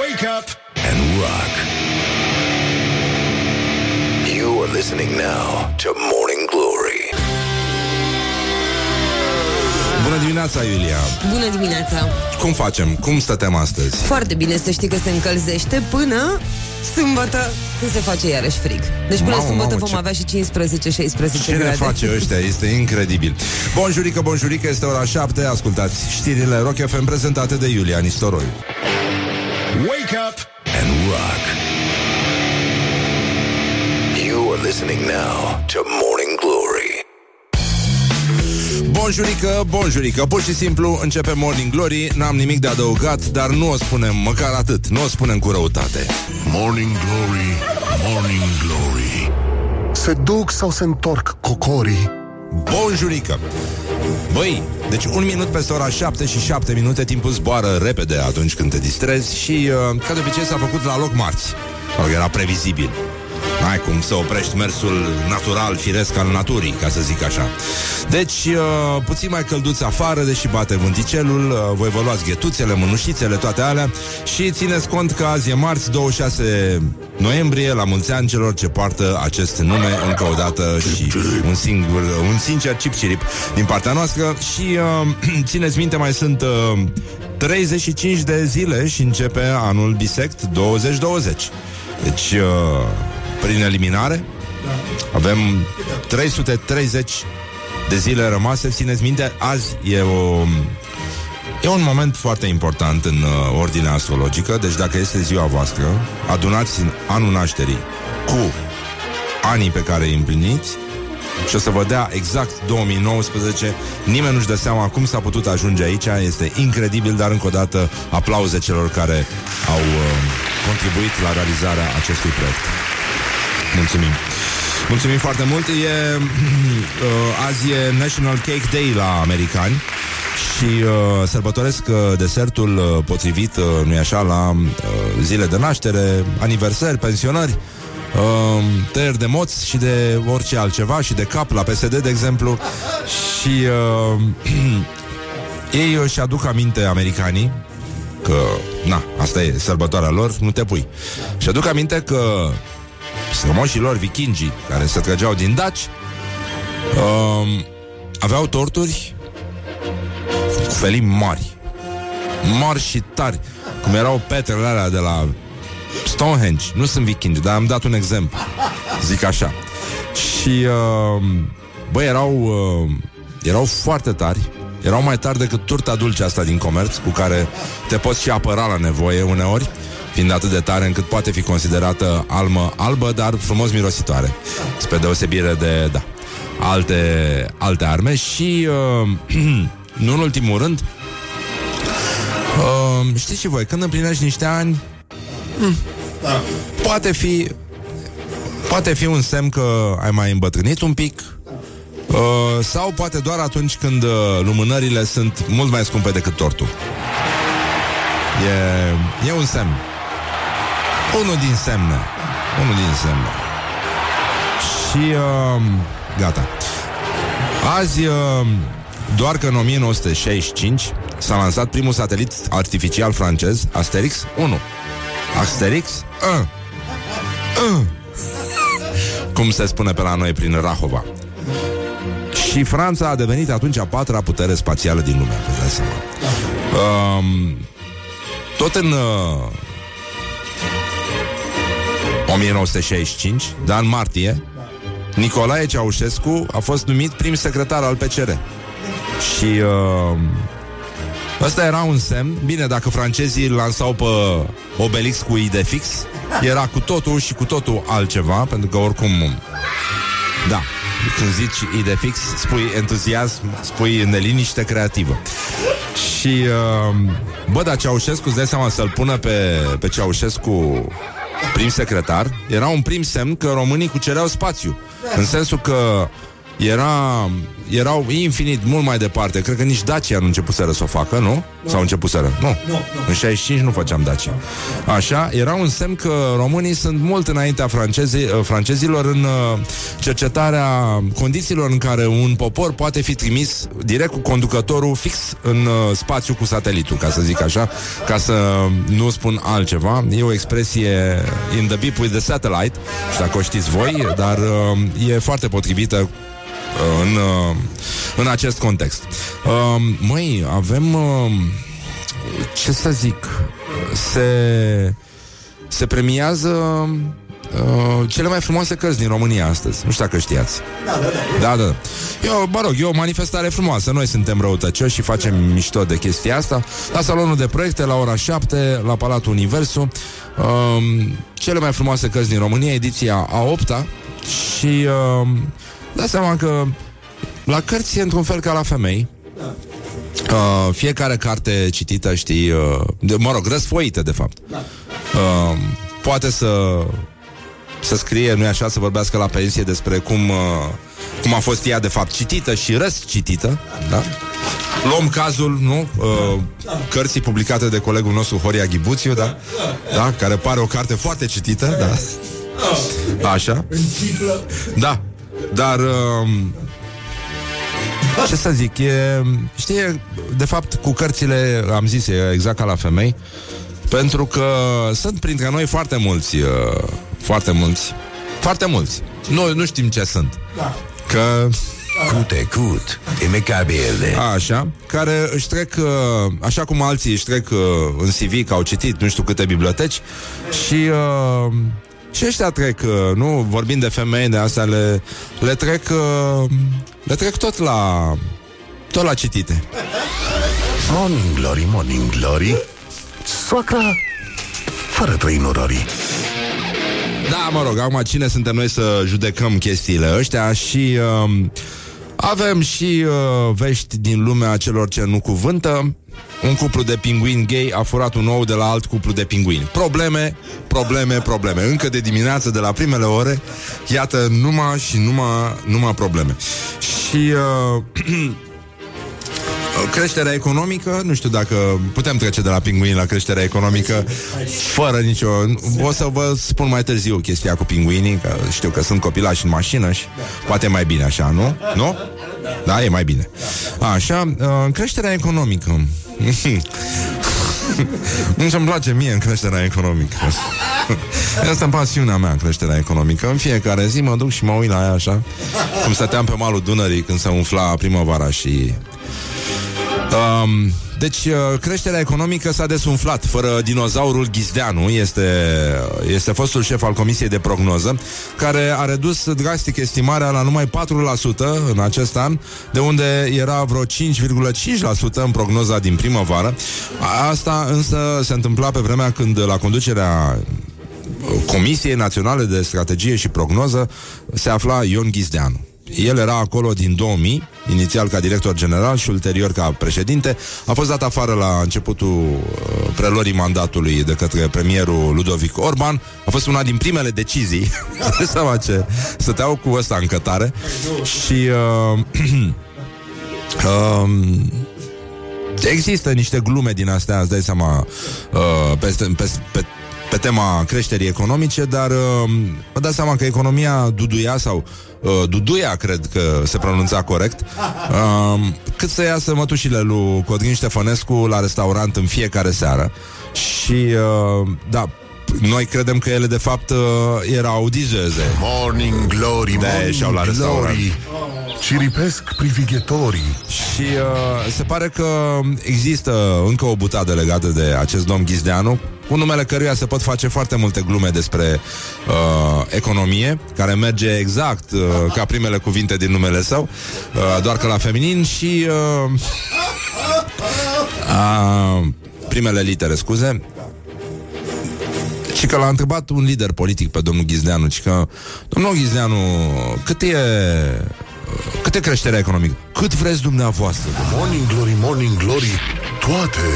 Wake up and rock. You are listening now to Morning Glory. Bună dimineața, Iulia! Bună dimineața! Cum facem? Cum stătem astăzi? Foarte bine să știi că se încălzește până sâmbătă când se face iarăși frig. Deci până Mamă, sâmbătă mamă, vom ce- avea și 15-16 Ce ne grade. face ăștia? Este incredibil. Bonjurică, bonjurică, este ora 7. Ascultați știrile Rock FM prezentate de Iulia Nistoroiu. Wake up and rock. You are listening now to Morning Glory. Bonjurică, bonjurică, pur și simplu începe Morning Glory, n-am nimic de adăugat, dar nu o spunem măcar atât, nu o spunem cu răutate. Morning Glory, Morning Glory. Se duc sau se întorc cocorii? Bonjurică! Băi, deci un minut peste ora 7 și 7 minute Timpul zboară repede atunci când te distrezi Și, uh, ca de obicei, s-a făcut la loc marți Pentru că era previzibil N-ai cum să oprești mersul natural, firesc al naturii, ca să zic așa. Deci, uh, puțin mai călduț afară, deși bate vânticelul, uh, voi vă luați ghetuțele, mânușițele, toate alea și țineți cont că azi e marți, 26 noiembrie, la mulți ani celor ce poartă acest nume încă o dată și un singur, un sincer cip-cirip din partea noastră și uh, țineți minte, mai sunt uh, 35 de zile și începe anul bisect 2020. Deci, uh, prin eliminare, avem 330 de zile rămase. Țineți minte, azi e o... E un moment foarte important în uh, ordinea astrologică, deci dacă este ziua voastră, adunați în anul nașterii cu anii pe care îi împliniți și o să vă dea exact 2019. Nimeni nu-și dă seama cum s-a putut ajunge aici. Este incredibil, dar încă o dată aplauze celor care au uh, contribuit la realizarea acestui proiect. Mulțumim! Mulțumim foarte mult! E, uh, azi e National Cake Day la americani și uh, sărbătoresc uh, desertul uh, potrivit, uh, nu-i așa, la uh, zile de naștere, aniversări, pensionări, uh, tăieri de moți și de orice altceva și de cap la PSD, de exemplu. Și uh, ei își aduc aminte americanii că, na, asta e sărbătoarea lor, nu te pui. Și aduc aminte că strămoșii lor, vikingii, care se trăgeau din daci, um, aveau torturi cu felii mari. Mari și tari, cum erau petrele alea de la Stonehenge. Nu sunt vikingi, dar am dat un exemplu. Zic așa. Și, uh, băi, erau, uh, erau foarte tari. Erau mai tari decât turta dulce asta din comerț, cu care te poți și apăra la nevoie uneori, fiind atât de tare încât poate fi considerată almă albă, dar frumos mirositoare. Spre deosebire de, da, alte, alte arme. Și, uh, nu în ultimul rând, uh, știți și voi, când împlinești niște ani, poate fi poate fi un semn că ai mai îmbătrânit un pic uh, sau poate doar atunci când uh, lumânările sunt mult mai scumpe decât tortul. E, e un semn. Unul din semne. Unul din semne. Și uh, gata. Azi, uh, doar că în 1965 s-a lansat primul satelit artificial francez, Asterix 1. Asterix 1. Uh. Cum se spune pe la noi prin Rahova. Și Franța a devenit atunci a patra putere spațială din lume, vă dați seama. Um, tot în uh, 1965, dar în martie, Nicolae Ceaușescu a fost numit prim secretar al PCR. Și uh, ăsta era un semn. Bine, dacă francezii îl lansau pe Obelix cu Idefix, era cu totul și cu totul altceva, pentru că oricum... Da, când zici Idefix, spui entuziasm, spui neliniște creativă. Și, uh, bă, dar Ceaușescu, îți dai seama să-l pună pe, pe Ceaușescu prim secretar, era un prim semn că românii cucereau spațiu. În sensul că era, erau infinit mult mai departe. Cred că nici Dacia nu începuseră să o facă, nu? No. Sau începuseră? Nu. No. No, no. În 65 nu făceam Dacia. Așa, era un semn că românii sunt mult înaintea francezii, uh, francezilor în uh, cercetarea condițiilor în care un popor poate fi trimis direct cu conducătorul fix în uh, spațiu cu satelitul, ca să zic așa, ca să nu spun altceva. E o expresie in the beep with the satellite, și dacă o știți voi, dar e foarte potrivită în, uh, în acest context. Uh, măi, avem uh, ce să zic se se premiază Uh, cele mai frumoase cărți din România astăzi. Nu știu dacă știați. Da, da, da. da, da. Eu, mă rog, e o manifestare frumoasă. Noi suntem răutăcioși și facem mișto de chestia asta. La salonul de proiecte, la ora 7, la Palatul Universul. Uh, cele mai frumoase cărți din România, ediția a 8 și uh, dați seama că la cărți e într-un fel ca la femei. Da. Uh, fiecare carte citită, știi, uh, de, mă rog, răsfoită, de fapt. Da. Uh, poate să să scrie, nu-i așa, să vorbească la pensie despre cum, uh, cum a fost ea, de fapt, citită și răscitită, da? Luăm cazul, nu? Uh, cărții publicate de colegul nostru Horia Ghibuțiu, da? Da? Care pare o carte foarte citită, da? Așa? Da. Dar uh, ce să zic, e, știi, de fapt, cu cărțile, am zis, e exact ca la femei, pentru că sunt printre noi foarte mulți, uh, foarte mulți, foarte mulți. Noi nu știm ce sunt. Da. Că Cute, cut, imecabile. Așa, care își trec, uh, așa cum alții își trec uh, în CV că au citit nu știu câte biblioteci și uh, și ăștia trec, uh, nu, vorbind de femei de astea, le, le trec uh, le trec tot la tot la citite. Morning glory, morning glory. Soacra fără trei norori. Da, mă rog, acum cine suntem noi să judecăm chestiile ăștia și uh, avem și uh, vești din lumea celor ce nu cuvântă. Un cuplu de pinguini gay a furat un ou de la alt cuplu de pinguini. Probleme, probleme, probleme. Încă de dimineață, de la primele ore, iată, numai și numai, numai probleme. Și uh, creșterea economică, nu știu dacă putem trece de la pinguini la creșterea economică fără nicio... O să vă spun mai târziu chestia cu pinguinii, că știu că sunt copilași în mașină și poate mai bine așa, nu? Nu? Da, e mai bine. Așa, uh, creșterea economică. Nu ce-mi place mie în creșterea economică. Asta e pasiunea mea, creșterea economică. În fiecare zi mă duc și mă uit la ea așa, cum stăteam pe malul Dunării când se umfla primăvara și Um, deci, uh, creșterea economică s-a desumflat fără dinozaurul Ghizdeanu, este, este fostul șef al Comisiei de Prognoză, care a redus drastic estimarea la numai 4% în acest an, de unde era vreo 5,5% în prognoza din primăvară. Asta însă se întâmpla pe vremea când la conducerea Comisiei Naționale de Strategie și Prognoză se afla Ion Ghizdeanu. El era acolo din 2000, inițial ca director general și ulterior ca președinte. A fost dat afară la începutul uh, prelorii mandatului de către premierul Ludovic Orban. A fost una din primele decizii. Seama ce stăteau cu ăsta în cătare. Și uh, uh, există niște glume din astea, îți dai seama, uh, pe, pe, pe pe tema creșterii economice, dar uh, vă dați seama că economia duduia sau uh, duduia, cred că se pronunța corect, uh, cât să iasă mătușile lui Codrin Ștefănescu la restaurant în fiecare seară. Și, uh, da, noi credem că ele de fapt uh, erau dizeze. Morning glory, de morning la glory. Ciripesc privighetorii. Și uh, se pare că există încă o butadă legată de acest domn Ghizdeanu, cu numele căruia se pot face foarte multe glume despre uh, economie, care merge exact uh, ca primele cuvinte din numele său, uh, doar că la feminin și uh, uh, primele litere, scuze. Și că l-a întrebat un lider politic pe domnul Ghizdeanu, și că, domnul Ghizdeanu, cât e cât e creșterea economică? Cât vreți dumneavoastră? Morning glory, morning glory, toate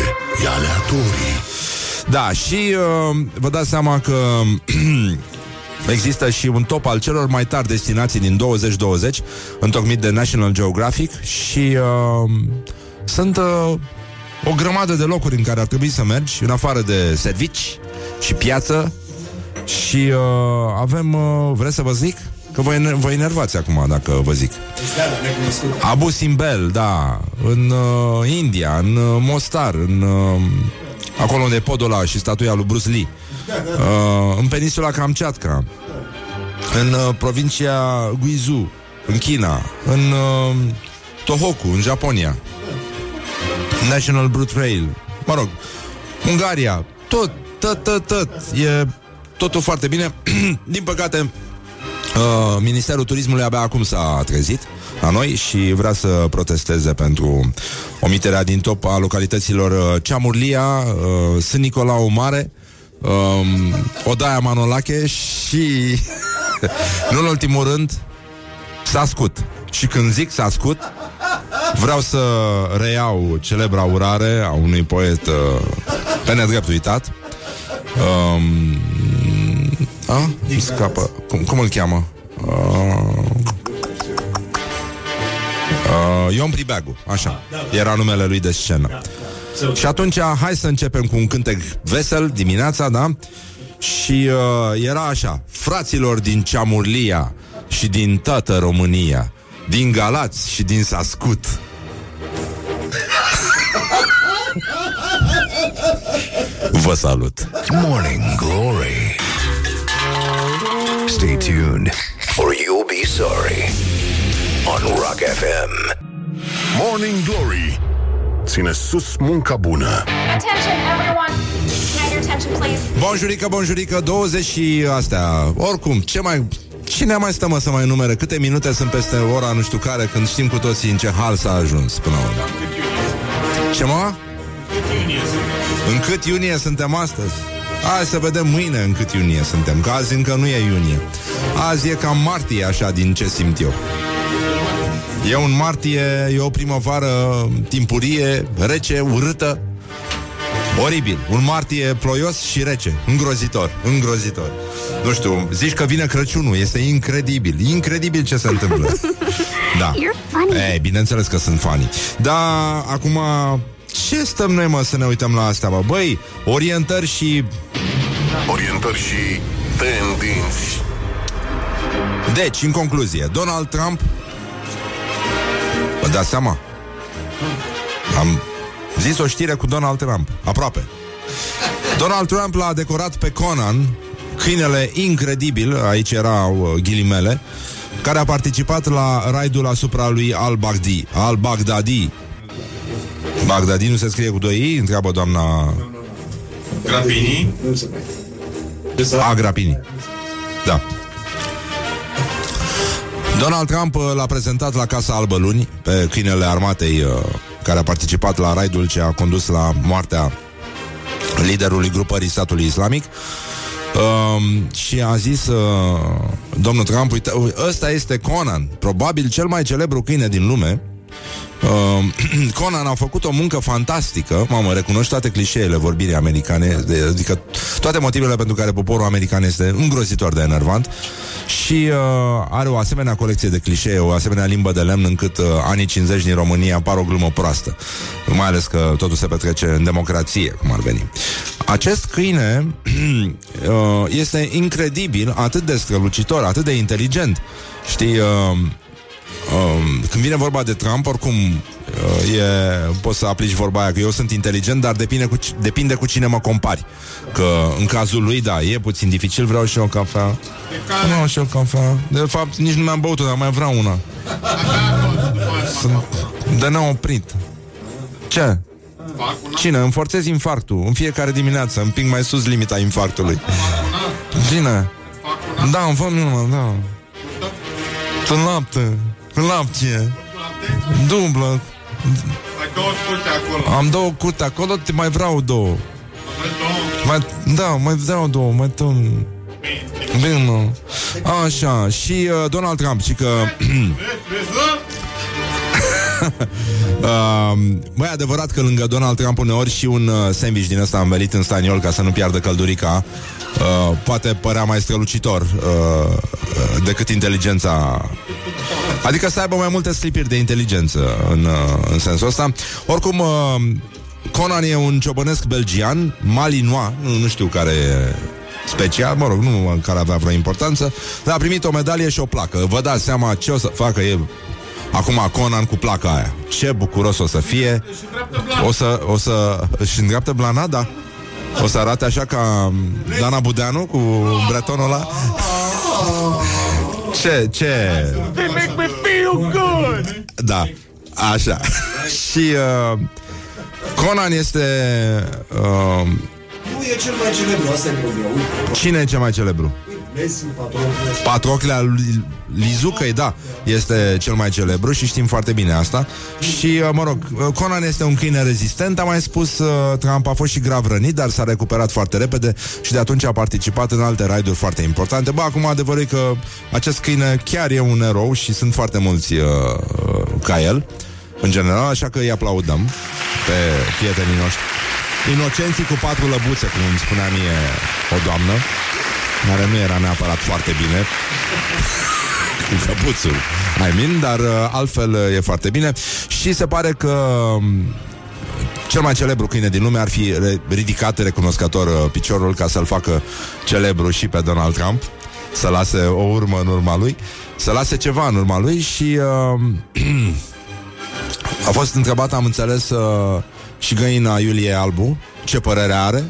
e aleatorii. Da, și uh, vă dați seama că Există și un top al celor mai tari destinații din 2020, întocmit de National Geographic și uh, sunt uh, o grămadă de locuri în care ar trebui să mergi, în afară de servici și piață. Și uh, avem, uh, vreți să vă zic? Că vă, vă enervați acum dacă vă zic. Abu Simbel, da, în uh, India, în uh, Mostar, în uh, acolo unde e podul ăla și statuia lui Bruce Lee, uh, în peninsula Kamchatka, în uh, provincia Guizhou, în China, în uh, Tohoku, în Japonia, National Blue Trail, mă rog, Ungaria, tot, tot, tot, tot, e totul foarte bine. Din păcate, uh, Ministerul Turismului abia acum s-a trezit la noi și vrea să protesteze pentru omiterea din top a localităților uh, Ceamurlia, uh, Sân Nicolau Mare, um, Odaia Manolache și, nu în ultimul rând, Sascut. Și când zic Sascut, vreau să reiau celebra urare a unui poet uh, pe nedrept uitat. Um, a? Îmi scapă. Cum, cum îl cheamă? Uh, uh, Ion Pribeagu, așa. Era numele lui de scenă. Și atunci, hai să începem cu un cântec vesel dimineața, da? Și uh, era așa Fraților din Ceamurlia Și din toată România Din Galați și din Sascut Vă salut Morning Glory. Stay tuned, or you'll be sorry. On Rock FM. Morning Glory Ține sus munca bună Attention, everyone. Can I have your attention, please? Bonjurică, bonjurică, 20 și astea Oricum, ce mai... Cine mai stă, mă, să mai numere? Câte minute sunt peste ora nu știu care Când știm cu toții în ce hal s-a ajuns până la urmă Ce, mă? În cât iunie suntem astăzi? Hai să vedem mâine în cât iunie suntem Că azi încă nu e iunie Azi e cam martie, așa, din ce simt eu E un martie, e o primăvară timpurie, rece, urâtă Oribil, un martie ploios și rece Îngrozitor, îngrozitor. Nu știu, zici că vine Crăciunul Este incredibil, incredibil ce se întâmplă. Da. You're funny. Ei, bineînțeles că sunt fani Da, acum Ce stăm noi, mă, să ne uităm la asta, mă? Băi, orientări și... Orientări și tendinți. Deci, în concluzie Donald Trump Vă dați seama? Am zis o știre cu Donald Trump Aproape. Donald Trump l-a decorat pe Conan Câinele incredibil Aici erau uh, ghilimele Care a participat la raidul asupra lui Al-Baghdadi. Al-Baghdadi. Baghdadi nu se scrie cu doi i? Întreabă doamna Grapini? A, Grapini. Da Donald Trump uh, l-a prezentat la Casa Albă luni Pe câinele armatei uh, Care a participat la raidul ce a condus la moartea Liderului grupării statului islamic Um, și a zis uh, domnul Trump, uite, ăsta este Conan, probabil cel mai celebru câine din lume. Uh, Conan a făcut o muncă fantastică. Mamă, recunoști toate clișeele vorbirii americane de, Adică toate motivele pentru care poporul american este îngrozitor de enervant. Și uh, are o asemenea colecție de clișee O asemenea limbă de lemn Încât uh, anii 50 din România par o glumă proastă. Mai ales că totul se petrece în democrație Cum ar veni. Acest câine uh, Este incredibil Atât de strălucitor, atât de inteligent. Știi... Uh, Um, când vine vorba de Trump, oricum uh, e, poți să aplici vorba aia că eu sunt inteligent, dar depinde cu, ci- depinde cu cine mă compari. Că în cazul lui, da, e puțin dificil, vreau și eu cafea. Vreau și eu cafea. De fapt, nici nu mi-am băut-o, dar mai vreau una. Sunt de neoprit. Ce? Cine? Îmi forțez infarctul în fiecare dimineață, împing mai sus limita infarctului. Cine? Da, îmi fac una, da. În lapte. În lapte. Dublă. Ai două scurte acolo Am două curte acolo, te mai vreau două. Vrei două? Mai, da, mai vreau două, mai tăm. Bine. Așa, și uh, Donald Trump, și că Vezi, vezi, da? Uh, Măi, adevărat că lângă Donald Trump uneori și un uh, sandwich din ăsta învelit în staniol ca să nu piardă căldurica uh, poate părea mai strălucitor uh, uh, decât inteligența Adică să aibă mai multe slipiri de inteligență în, uh, în sensul ăsta. Oricum, uh, Conan e un ciobănesc belgian, malinois, nu, nu știu care e special, mă rog, nu care avea vreo importanță, dar a primit o medalie și o placă. Vă dați seama ce o să facă el acum Conan cu placa aia. Ce bucuros o să fie. O să, o să își îndreaptă blanada. O să arate așa ca Dana Budeanu cu bretonul ăla. Ce, ce? They make me feel good. Da, așa. și uh, Conan este uh, Nu e cel mai celebru, asta e problema. Uite, Cine e cel mai celebru? Messi, patronul. Patroclea lui Lizucăi, da, este cel mai celebru și știm foarte bine asta. Și, uh, mă rog, uh, Conan este un câine rezistent, am mai spus, uh, Trump a fost și grav rănit, dar s-a recuperat foarte repede și de atunci a participat în alte raiduri foarte importante. Bă, acum adevărul e că acest câine chiar e un erou și sunt foarte mulți uh, uh, ca el, în general, așa că îi aplaudăm pe prietenii noștri. Inocenții cu patru lăbuțe, cum îmi spunea mie o doamnă, care nu era neapărat foarte bine. Cu căpuțul. I mean, dar uh, altfel uh, e foarte bine. Și se pare că um, cel mai celebru câine din lume ar fi re- ridicat recunoscător uh, piciorul ca să-l facă celebru și pe Donald Trump. Să lase o urmă în urma lui. Să lase ceva în urma lui și uh, a fost întrebat, am înțeles uh, și găina Iulie Albu ce părere are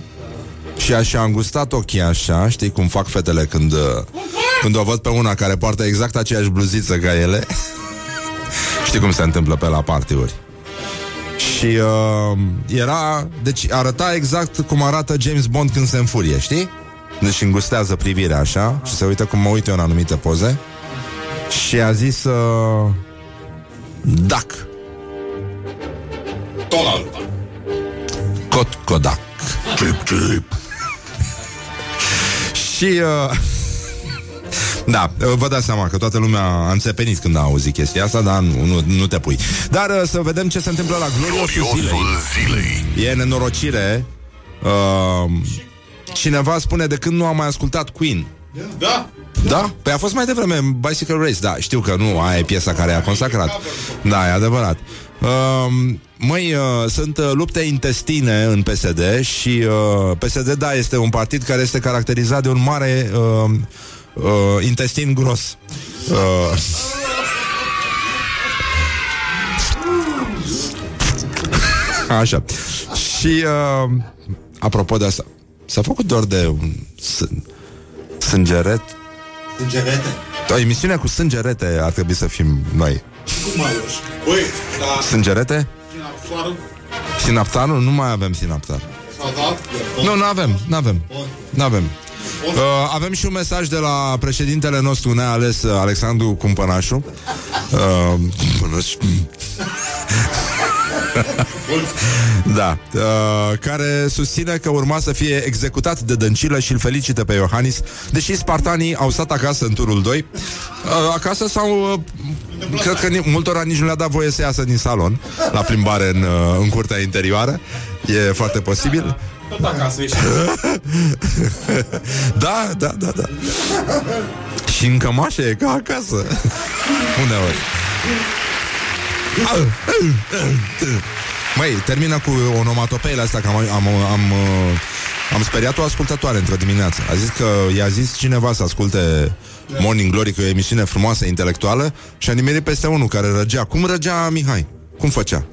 și așa am gustat ochii așa, știi cum fac fetele când, uh, când o văd pe una care poartă exact aceeași bluziță ca ele. știi cum se întâmplă pe la partiuri. Și uh, era, deci arăta exact cum arată James Bond când se înfurie, știi? Deci îngustează privirea așa și se uită cum mă uit eu în anumite poze. Și a zis uh, Dac Donald. Cot Kodak Chip, chip. Și uh, Da, uh, vă dați seama că toată lumea a înțepenit când a auzit chestia asta Dar nu, nu, nu te pui. Dar uh, să vedem ce se întâmplă la gloriosul zilei. Gloriosul zilei. E nenorocire. Uh, Cineva spune de când nu am mai ascultat Queen? Da? Da? Păi a fost mai devreme în Bicycle Race Da, știu că nu, aia e piesa care a consacrat. Da, e adevărat uh, Măi, uh, sunt uh, lupte intestine în PSD Și uh, PSD, da, este un partid care este caracterizat de un mare uh, uh, intestin gros uh, Așa Și uh, Apropo de asta S-a făcut doar de un s- Sângeret Sângerete. o emisiune cu sângerete ar trebui să fim noi. Cum mai uși? Băi, dar Sângerete? soară Sinaptanul? Nu mai avem sinaptan. s-a dat. Nu, nu avem, nu avem. Nu avem. Uh, avem și un mesaj de la președintele nostru neales, uh, Alexandru Cumpănașu. Uh, Cumpănaș. da, uh, care susține că urma să fie executat de Dăncilă și îl felicită pe Iohannis, deși spartanii au stat acasă în turul 2. Uh, acasă sau uh, cred că ni- multora nici nu le-a dat voie să iasă din salon la plimbare în, uh, în curtea interioară. E foarte posibil. Tot acasă ești. Da, da, da, da. Și în cămașă e ca acasă. Uneori. Măi, termină cu onomatopeile astea că am, am, am, uh, am speriat o ascultătoare într-o dimineață. A zis că i-a zis cineva să asculte Morning Glory, că e o emisiune frumoasă, intelectuală, și a nimerit peste unul care răgea. Cum răgea Mihai? Cum făcea?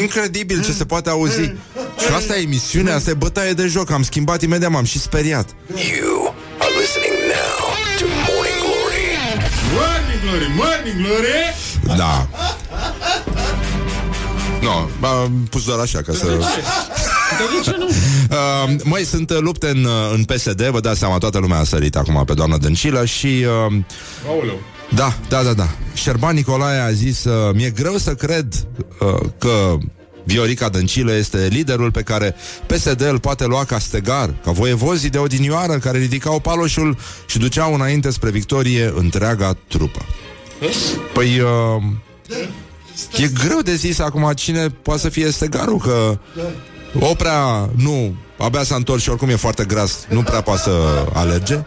Incredibil ce se poate auzi. Și asta e emisiunea, asta e bătaie de joc. Am schimbat imediat, m-am și speriat. You are listening now to Morning Glory. Morning glory, morning glory. Da. Nu, no, am pus doar așa ca să... Uh, măi, sunt uh, lupte în, uh, în PSD Vă dați seama, toată lumea a sărit acum Pe doamna Dăncilă și uh, Aoleu. Da, da, da, da Șerban Nicolae a zis uh, Mi-e greu să cred uh, că Viorica Dăncilă este liderul pe care PSD îl poate lua ca stegar, ca voievozii de odinioară care ridicau paloșul și duceau înainte spre victorie întreaga trupă. Păi, uh, E greu de zis acum cine poate să fie stegarul, că Oprea nu, abia s-a întors și oricum e foarte gras, nu prea poate să alerge.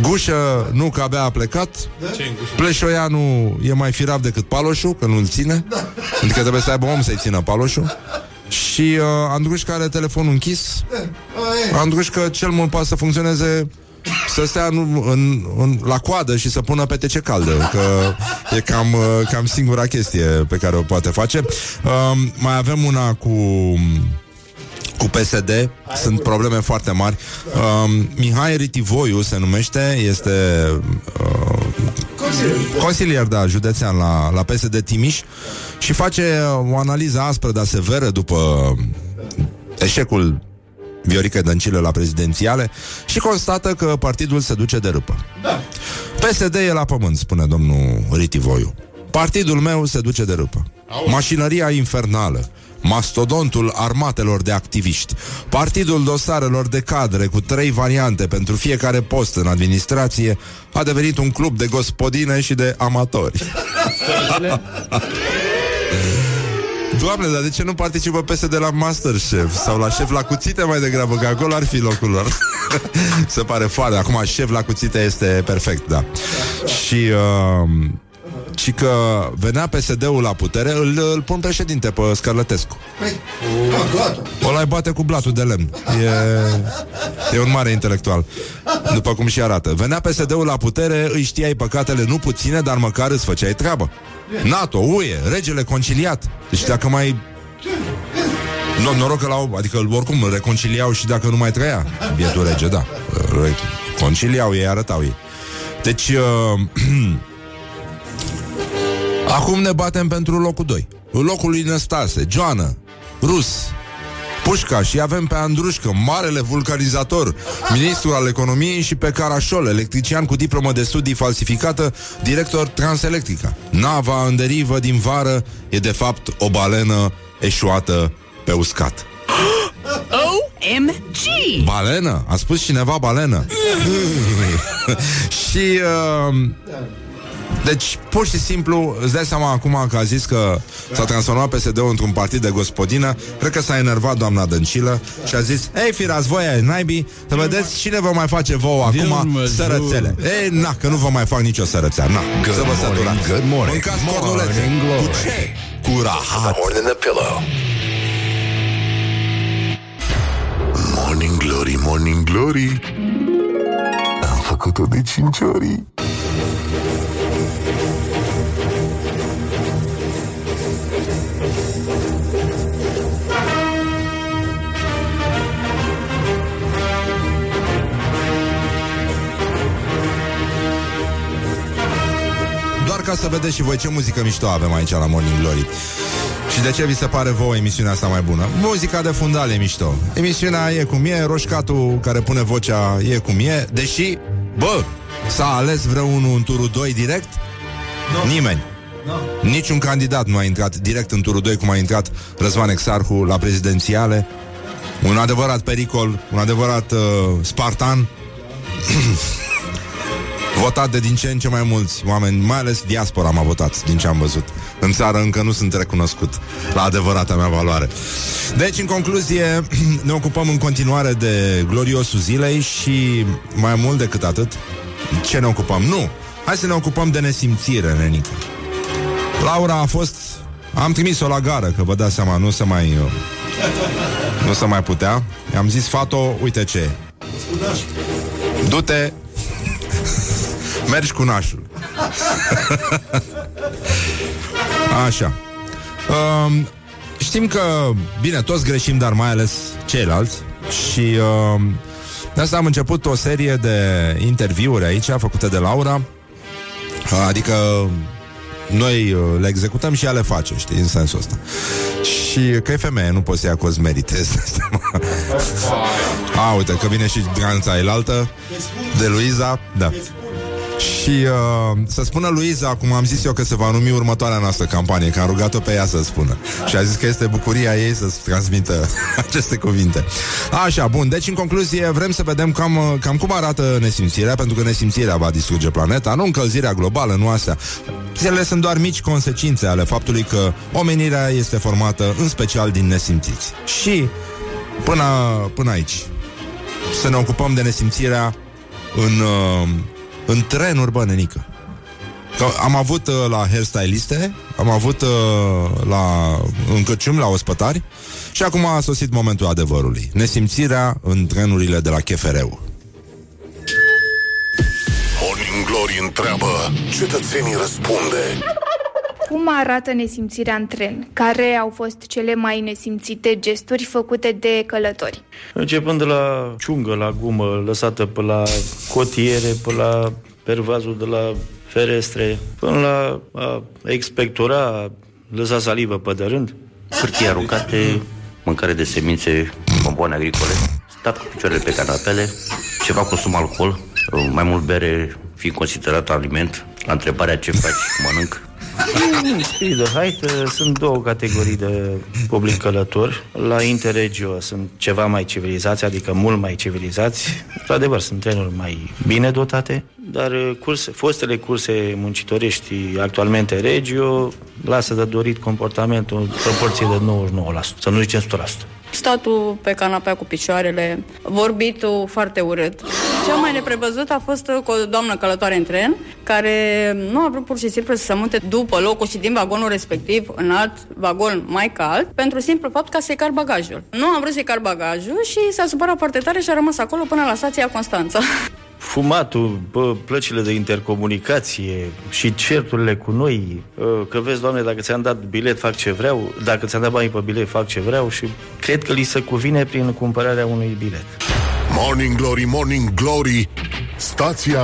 Gușă, nu, că abia a plecat. Ce în gușă? Pleșoianu e mai firav decât Paloșu, că nu-l ține. Pentru că trebuie să aibă om să-i țină Paloșu. Și uh, Andrușca are telefonul închis. Andrușca cel mult poate să funcționeze să stea în, în, în, la coadă și să pună petece caldă Că e cam, uh, cam singura chestie pe care o poate face uh, Mai avem una cu cu PSD sunt probleme foarte mari. Uh, Mihai Ritivoiu se numește, este uh, consilier, da, județean la, la PSD Timiș și face o analiză aspră, dar severă după eșecul Viorica Dăncilă la prezidențiale și constată că partidul se duce de râpă. Da. PSD e la pământ, spune domnul Ritivoiu. Partidul meu se duce de râpă. Mașinăria infernală, mastodontul armatelor de activiști, partidul dosarelor de cadre cu trei variante pentru fiecare post în administrație, a devenit un club de gospodine și de amatori. Doamne, dar de ce nu participă PSD la Masterchef Sau la șef la cuțite mai degrabă Că acolo ar fi locul lor? Se pare foarte. Acum șef la cuțite este perfect, da. Și uh, și că venea PSD-ul la putere, îl, îl pun președinte pe Scarlătescu. Păi, ah, gata. O l-ai bate cu blatul de lemn. E, e un mare intelectual. După cum și arată. Venea PSD-ul la putere, îi știai păcatele nu puține, dar măcar îți făceai treabă. NATO, UE, regele conciliat. Deci dacă mai... No, noroc că l-au, adică oricum îl reconciliau și dacă nu mai trăia bietul rege, da. Re- Conciliau ei, arătau ei. Deci, uh, acum ne batem pentru locul 2. Locul lui Năstase, Joană, Rus, Pușca și avem pe Andrușcă, marele vulcanizator, ministrul al economiei și pe Carașol, electrician cu diplomă de studii falsificată, director Transelectrica. Nava în derivă din vară e de fapt o balenă eșuată pe uscat. OMG! Balenă? A spus cineva balenă. și... Uh, deci, pur și simplu, îți dai seama acum că a zis că s-a transformat PSD-ul într-un partid de gospodină, cred că s-a enervat doamna Dăncilă și a zis, ei, firați voi ai naibii, să vedeți cine vă mai face vouă acum sărățele. Ei, na, că nu vă mai fac nicio sărățea, na, Good să vă morning, săturați. good morning. Mâncați cornulețe. Morning glory. Cu ce? Cu rahat. Morning the pillow. Morning Glory, Morning Glory Am făcut-o de cinci ori ca să vedeți și voi ce muzică mișto avem aici la Morning Glory. Și de ce vi se pare vouă emisiunea asta mai bună? Muzica de fundal e mișto. Emisiunea e cum e, roșcatul care pune vocea e cum e, deși, bă, s-a ales vreunul în turul 2 direct? No. Nimeni. No. Niciun candidat nu a intrat direct în turul 2 cum a intrat Răzvan Exarhu la prezidențiale. Un adevărat pericol, un adevărat uh, spartan. votat de din ce în ce mai mulți oameni, mai ales diaspora m-a votat, din ce am văzut. În țară încă nu sunt recunoscut la adevărata mea valoare. Deci, în concluzie, ne ocupăm în continuare de gloriosul zilei și mai mult decât atât, ce ne ocupăm? Nu! Hai să ne ocupăm de nesimțire, nenică. Laura a fost... Am trimis-o la gară, că vă dați seama, nu se mai... uh, Nu se mai putea. I-am zis, Fato, uite ce e. Du-te Mergi cu nașul Așa um, Știm că, bine, toți greșim, dar mai ales ceilalți Și um, de asta am început o serie de interviuri aici Făcute de Laura Adică noi uh, le executăm și ea le face, știi, în sensul ăsta. Și că e femeie, nu poți să ia cozi merite. îți dai seama. A, uite, că vine și granța elaltă de Luiza. Da. Și uh, să spună Luiza, cum am zis eu că se va numi următoarea noastră campanie, că am rugat-o pe ea să spună. Și a zis că este bucuria ei să-ți transmită aceste cuvinte. Așa, bun, deci în concluzie vrem să vedem cam, uh, cam cum arată nesimțirea, pentru că nesimțirea va distruge planeta, nu încălzirea globală, nu astea. Ele sunt doar mici consecințe ale faptului că omenirea este formată în special din nesimțiți. Și până, până aici să ne ocupăm de nesimțirea în, uh, în trenuri, bă, nenică. Că am avut uh, la hairstyliste, am avut uh, la în căciumi, la ospătari și acum a sosit momentul adevărului. Nesimțirea în trenurile de la Chefereu. Morning Glory întreabă, cetățenii răspunde. Cum arată nesimțirea în tren? Care au fost cele mai nesimțite gesturi făcute de călători? Începând de la ciungă, la gumă, lăsată pe la cotiere, pe la pervazul de la ferestre, până la a expectora, a lăsa salivă pe de rând. hârtie aruncate, mâncare de semințe, bomboane agricole, stat cu picioarele pe canapele, ceva consum alcool, mai mult bere fiind considerat aliment, la întrebarea ce faci, mănânc, În spirit de haită sunt două categorii de public călători. La Interregio sunt ceva mai civilizați, adică mult mai civilizați. Într-adevăr, sunt trenuri mai bine dotate, dar uh, curse, fostele curse muncitorești, actualmente Regio, lasă de dorit comportamentul în proporție de 99%, să nu zicem 100%. Statul pe canapea cu picioarele, vorbitul foarte urât. Cea mai neprevăzut a fost cu o doamnă călătoare în tren, care nu a vrut pur și simplu să se mute după locul și din vagonul respectiv în alt vagon mai cald, pentru simplu fapt ca să-i car bagajul. Nu am vrut să-i car bagajul și s-a supărat foarte tare și a rămas acolo până la stația Constanța. Fumatul, bă, plăcile de intercomunicație și certurile cu noi, ă, că vezi, doamne, dacă ți-am dat bilet, fac ce vreau, dacă ți-am dat bani pe bilet, fac ce vreau și cred că li se cuvine prin cumpărarea unui bilet. Morning Glory, Morning Glory, stația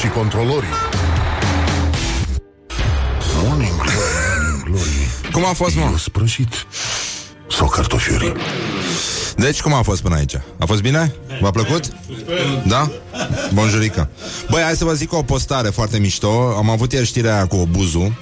și controlorii. Morning Glory, Morning Glory. Cum a fost, mă? Eu sprășit sau cartofiuri? Deci, cum a fost până aici? A fost bine? V-a plăcut? Da? Bonjurică. Băi, hai să vă zic o postare foarte mișto. Am avut ieri știrea aia cu obuzul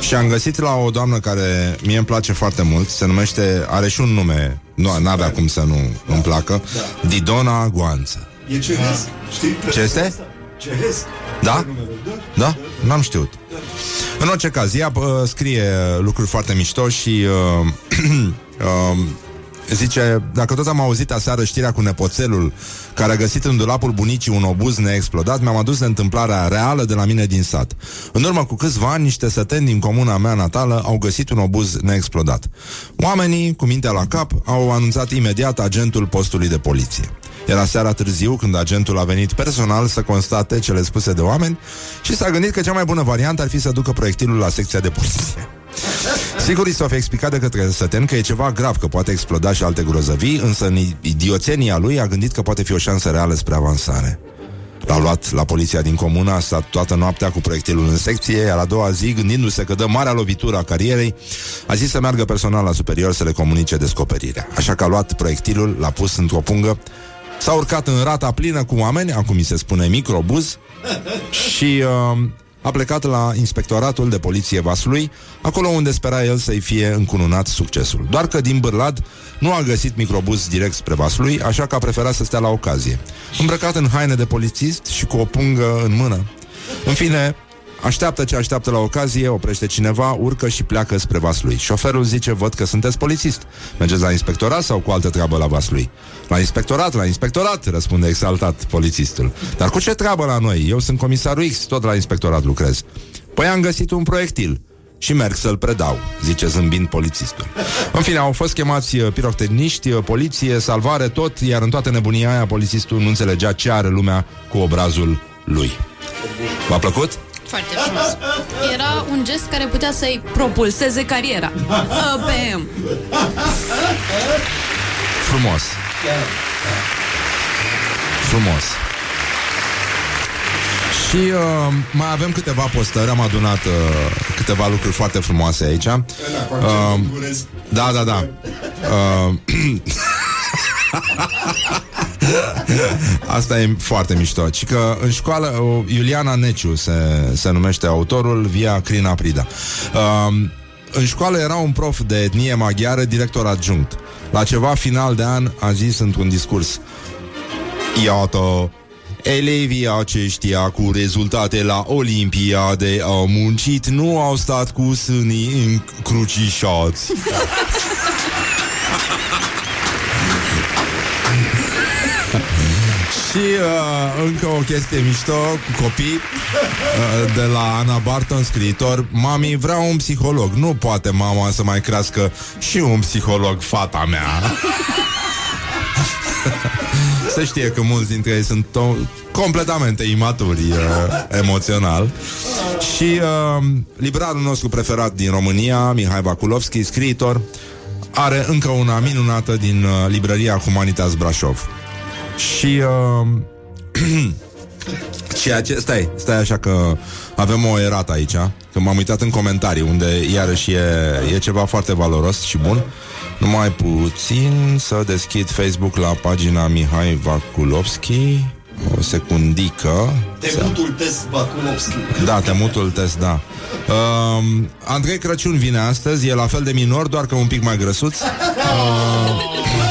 și am găsit la o doamnă care mie îmi place foarte mult, se numește, are și un nume, nu n-avea cum să nu îmi placă, Didona Goanță. E ceresc, știi? Ce este? Ceresc. Da? Da? N-am știut. În orice caz, ea uh, scrie lucruri foarte mișto și uh, uh, zice, dacă tot am auzit aseară știrea cu nepoțelul care a găsit în dulapul bunicii un obuz neexplodat, mi-am adus de întâmplarea reală de la mine din sat. În urmă cu câțiva ani, niște săteni din comuna mea natală au găsit un obuz neexplodat. Oamenii, cu mintea la cap, au anunțat imediat agentul postului de poliție. Era seara târziu când agentul a venit personal să constate cele spuse de oameni și s-a gândit că cea mai bună variantă ar fi să ducă proiectilul la secția de poliție. Sigur, i s-a fi explicat de către săten că e ceva grav, că poate exploda și alte grozăvii, însă în idioțenia lui a gândit că poate fi o șansă reală spre avansare. L-au luat la poliția din comună, a stat toată noaptea cu proiectilul în secție, iar a doua zi, gândindu-se că dă marea lovitură a carierei, a zis să meargă personal la superior să le comunice descoperirea. Așa că a luat proiectilul, l-a pus într-o pungă, s-a urcat în rata plină cu oameni, acum mi se spune microbuz, și uh, a plecat la inspectoratul de poliție Vaslui, acolo unde spera el să-i fie încununat succesul. Doar că din Bârlad nu a găsit microbuz direct spre Vaslui, așa că a preferat să stea la ocazie. Îmbrăcat în haine de polițist și cu o pungă în mână. În fine, Așteaptă ce așteaptă la ocazie, oprește cineva, urcă și pleacă spre Vaslui. Șoferul zice, văd că sunteți polițist. Mergeți la inspectorat sau cu altă treabă la Vaslui? La inspectorat, la inspectorat, răspunde exaltat polițistul. Dar cu ce treabă la noi? Eu sunt comisarul X, tot la inspectorat lucrez. Păi am găsit un proiectil și merg să-l predau, zice zâmbind polițistul. În fine, au fost chemați uh, pirotehniști, uh, poliție, salvare, tot, iar în toată nebunia aia polițistul nu înțelegea ce are lumea cu obrazul lui. V-a plăcut? Foarte frumos. Era un gest care putea să-i propulseze cariera. Bam! Frumos. Frumos. Și uh, mai avem câteva postări, am adunat uh, câteva lucruri foarte frumoase aici. Uh, da, da, da. Uh, Asta e foarte mișto. Ci că în școală, uh, Iuliana Neciu se, se numește autorul, via Crina Prida. Uh, în școală era un prof de etnie maghiară, director adjunct. La ceva final de an a zis într-un discurs Iată, Elevii aceștia cu rezultate la Olimpiade au muncit, nu au stat cu sânii încrucișați. Și uh, încă o chestie mișto cu copii uh, de la Ana Barton, scriitor. Mami, vreau un psiholog. Nu poate mama să mai crească și un psiholog, fata mea. Să știe că mulți dintre ei sunt to- completamente imaturi uh, emoțional. Și uh, librarul nostru preferat din România, Mihai Bakulovski, scriitor, are încă una minunată din uh, librăria Humanitas Brașov. Și uh, ceea ce, stai, stai așa că avem o erată aici, că m-am uitat în comentarii unde iarăși e, e ceva foarte valoros și bun. Numai puțin să deschid Facebook la pagina Mihai Vakulovski. O secundică. Temutul test Bakulovski. Da, temutul test, da. Uh, Andrei Crăciun vine astăzi, e la fel de minor, doar că un pic mai grăsuț. Uh,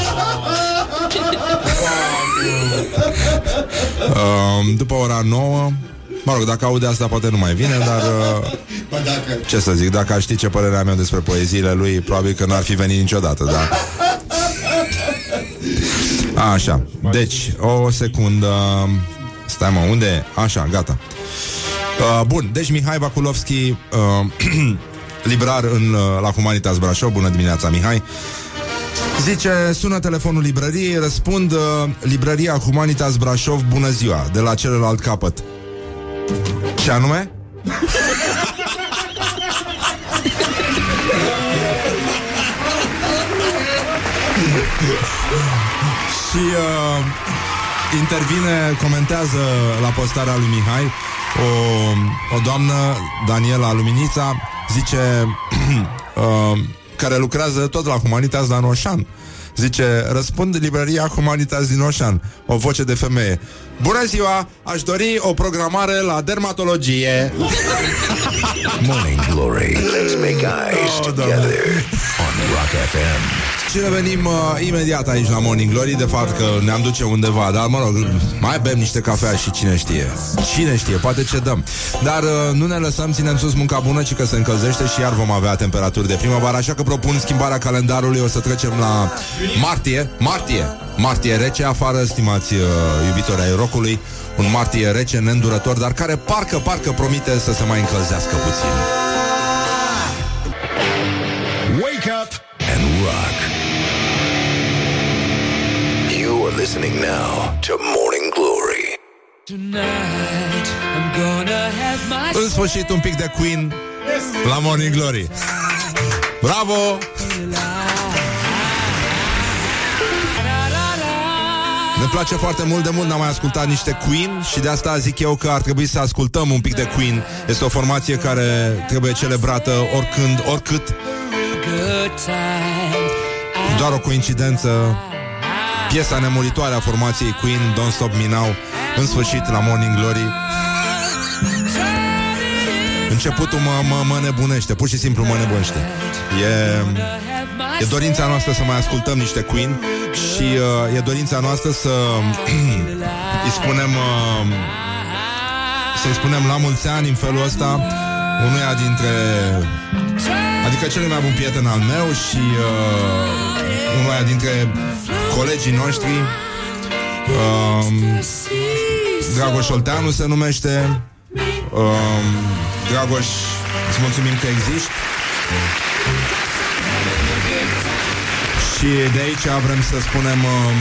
uh, după ora 9 Mă rog, dacă aude asta poate nu mai vine Dar uh, Bă, dacă... ce să zic Dacă aș ști ce părerea mea despre poeziile lui Probabil că n-ar fi venit niciodată da? Așa, deci O secundă Stai mă, unde e? Așa, gata uh, Bun, deci Mihai Vakulovski uh, Librar în, uh, la Humanitas Brașov Bună dimineața, Mihai Zice, sună telefonul librăriei, răspund uh, librăria Humanitas Brașov, bună ziua, de la celălalt capăt. Ce anume? Și uh, intervine, comentează la postarea lui Mihai o, o doamnă, Daniela Luminița, zice uh, care lucrează tot la Humanitas, dar în Oșan. Zice, răspund librăria Humanitas din Oșan, o voce de femeie. Bună ziua, aș dori o programare la dermatologie. Morning Glory. Let's make eyes together on Rock FM. Și revenim uh, imediat aici la Morning Glory. De fapt că ne-am duce undeva Dar mă rog, mai bem niște cafea și cine știe. Cine știe, poate ce dăm. Dar uh, nu ne lăsăm, ținem sus munca bună Ci că se încălzește și iar vom avea temperaturi de primăvară Așa că propun schimbarea calendarului. O să trecem la martie. Martie, martie rece afară Stimați uh, iubitori ai rocului. Un martie rece, neîndurător Dar care parcă, parcă promite să se mai încălzească puțin. Wake up and rock. Listening now to Morning Glory. Tonight I'm gonna have my În sfârșit un pic de Queen La Morning Glory Bravo! Ne place foarte mult de mult, n-am mai ascultat niște Queen și de asta zic eu că ar trebui să ascultăm un pic de Queen. Este o formație care trebuie celebrată oricând, oricât. good time. Doar o coincidență. Piesa nemuritoare a formației Queen, Don't Stop Me Now, în sfârșit la Morning Glory. Începutul mă, mă, mă nebunește, pur și simplu mă nebunește. E, e dorința noastră să mai ascultăm niște Queen și uh, e dorința noastră să îi spunem uh, să-i spunem la mulți ani în felul ăsta unuia dintre adică cel mai bun prieten al meu și uh, unuia dintre colegii noștri um, Dragoș Olteanu se numește um, Dragoș, îți mulțumim că existi Și de aici vrem să spunem um,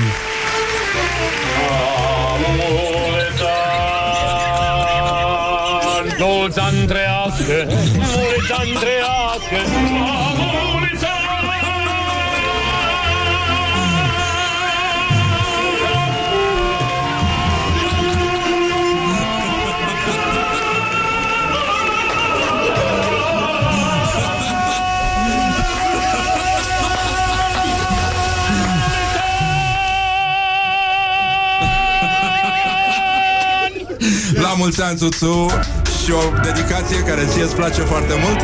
Mulți ani trăiască, mulți ani trăiască, mulți ani, Țuțu, și o dedicație care ție îți place foarte mult.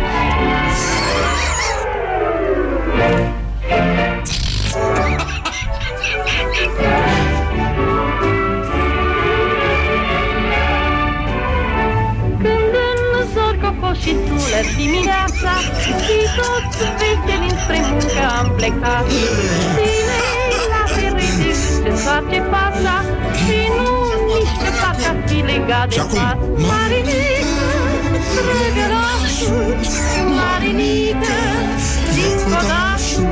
și tulăr dimineața Și toți veche spre muncă am plecat Tine la perete se soarce fața nici de parcă ar fi legat de pas Marinică, drăgărașul Marinică, din codașul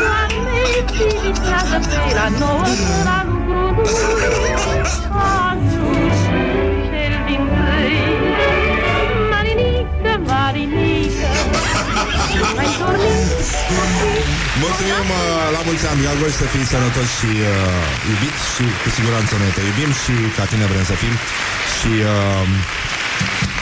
Doamne, filistrează pe la nouă la lucru Ajuns cel din tâi Marinică, Marinică Mai dormit Mulțumim uh, la mulți ani, Gagoș, să fiți sănătos și uh, iubit și cu siguranță noi te iubim și ca tine vrem să fim și uh,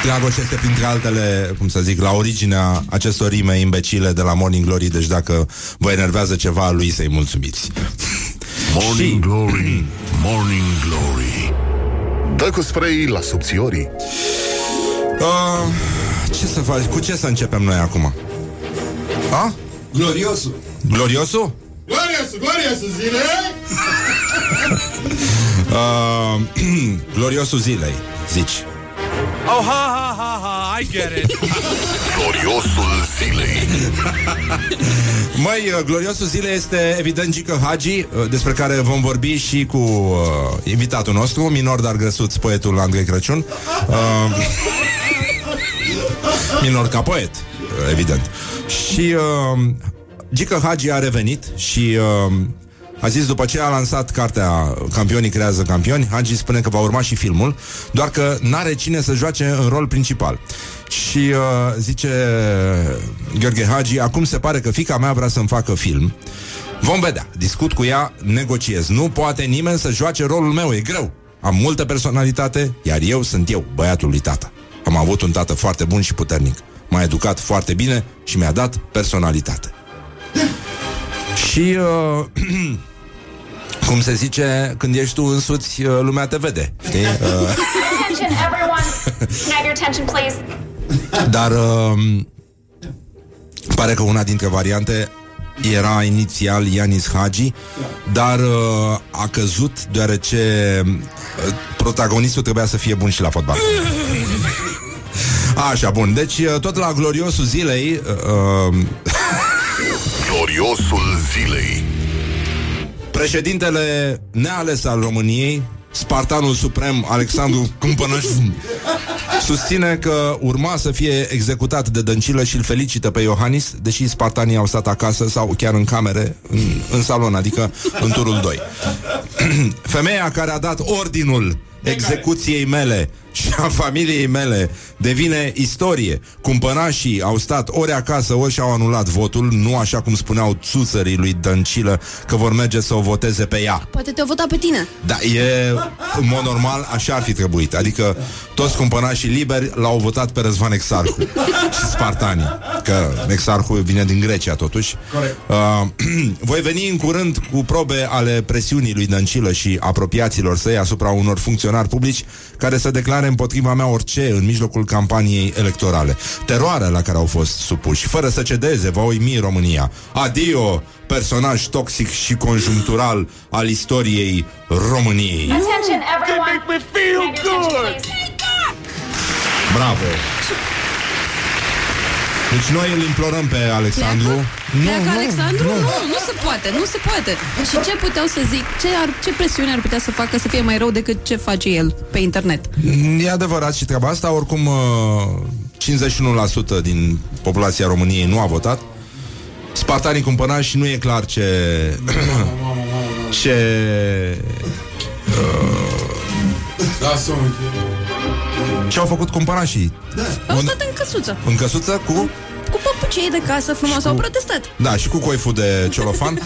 Dragoș este printre altele, cum să zic, la originea acestor rime imbecile de la Morning Glory, deci dacă vă enervează ceva, lui să-i mulțumiți. Morning Glory, Morning Glory Dă cu spray la subțiorii Uh, ce să faci? Cu ce să începem noi acum? A? Gloriosul. Gloriosul? Gloriosul, gloriosul zile! Uh, gloriosul zilei, zici. Oh, ha, ha, ha, ha, I get it. Gloriosul zilei Măi, uh, gloriosul zilei este evident Gică Hagi, uh, despre care vom vorbi și cu uh, invitatul nostru, minor dar grăsuț, poetul Andrei Crăciun. Uh, minor ca poet, uh, evident. Și uh, Gică Hagi a revenit și uh, a zis după ce a lansat cartea Campionii creează campioni, Hagi spune că va urma și filmul, doar că n-are cine să joace în rol principal. Și uh, zice Gheorghe Hagi, acum se pare că fica mea vrea să-mi facă film. Vom vedea, discut cu ea, negociez. Nu poate nimeni să joace rolul meu, e greu. Am multă personalitate, iar eu sunt eu, băiatul lui tata. Am avut un tată foarte bun și puternic. M-a educat foarte bine și mi-a dat personalitate. Și uh, cum se zice, când ești tu însuți, uh, lumea te vede. Știi? Uh, Attention, everyone. Can I have your attention, please? dar uh, pare că una dintre variante era inițial Ianis Hagi, dar uh, a căzut deoarece uh, protagonistul trebuia să fie bun și la fotbal. Așa, bun. Deci, uh, tot la gloriosul zilei... Uh, Gloriosul zilei Președintele neales al României, Spartanul Suprem Alexandru Cumpănăș susține că urma să fie executat de Dăncilă și îl felicită pe Iohannis, deși spartanii au stat acasă sau chiar în camere, în, în salon, adică în turul 2. Femeia care a dat ordinul execuției mele și a familiei mele devine istorie. Cumpănașii au stat ori acasă, ori și-au anulat votul, nu așa cum spuneau țuțării lui Dăncilă că vor merge să o voteze pe ea. Poate te-au votat pe tine. Da, e, în mod normal, așa ar fi trebuit. Adică toți cumpănașii liberi l-au votat pe Răzvan Exarhu și spartanii. Că Exarhu vine din Grecia, totuși. Uh, voi veni în curând cu probe ale presiunii lui Dăncilă și apropiaților săi asupra unor funcționari publici care să declare împotriva mea orice în mijlocul campaniei electorale. Teroarea la care au fost supuși, fără să cedeze, va uimi România. Adio, personaj toxic și conjunctural al istoriei României. Attention, everyone. Can I have your attention, please? Bravo! Deci noi îl implorăm pe Alexandru. Pleacă Alexandru? Nu, nu, nu se poate, nu se poate. Și ce puteau să zic? Ce, ar, ce presiune ar putea să facă să fie mai rău decât ce face el pe internet? E adevărat și treaba asta, oricum uh, 51% din populația României nu a votat. Spartanii cumpănați și nu e clar ce... ce... Da, să Ce au făcut cumpănașii? Au stat în căsuță. În căsuță cu... Cu păpucei de casă frumos, Și au cu- protestat. Da, și cu coiful de ciolofan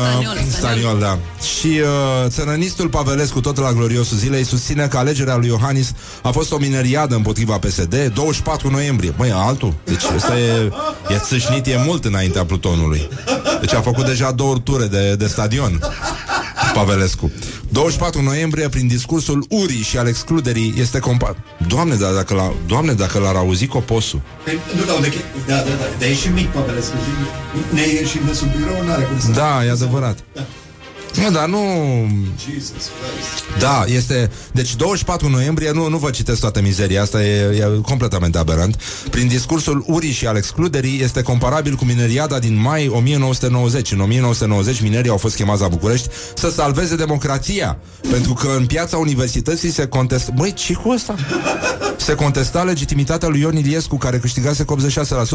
Staniol, uh, Staniol, da. Și uh, țărănistul Pavelescu Tot la gloriosul zilei Susține că alegerea lui Iohannis A fost o mineriadă împotriva PSD 24 noiembrie. Măi, altul? Deci ăsta e, e țâșnit, e mult înaintea plutonului. Deci a făcut deja două ture de, de stadion Pavelescu. 24 noiembrie, prin discursul urii și al excluderii Este compa... Doamne, dar dacă, l-a, Doamne, dacă l-ar auzi coposul. Păi, Nu, da, de, da, da, da, dar e și mic Pavelescu și ne ieșim de sub birou, n-are cum să... Da, e adevărat. Nu, dar nu... Da, este... Deci 24 noiembrie, nu, nu vă citesc toată mizeria asta, e, e completamente aberant. Prin discursul urii și al excluderii, este comparabil cu mineriada din mai 1990. În 1990 minerii au fost chemați la București să salveze democrația. Pentru că în piața universității se contestă... Băi, ce cu ăsta? Se contesta legitimitatea lui Ion Iliescu, care câștigase cu 86%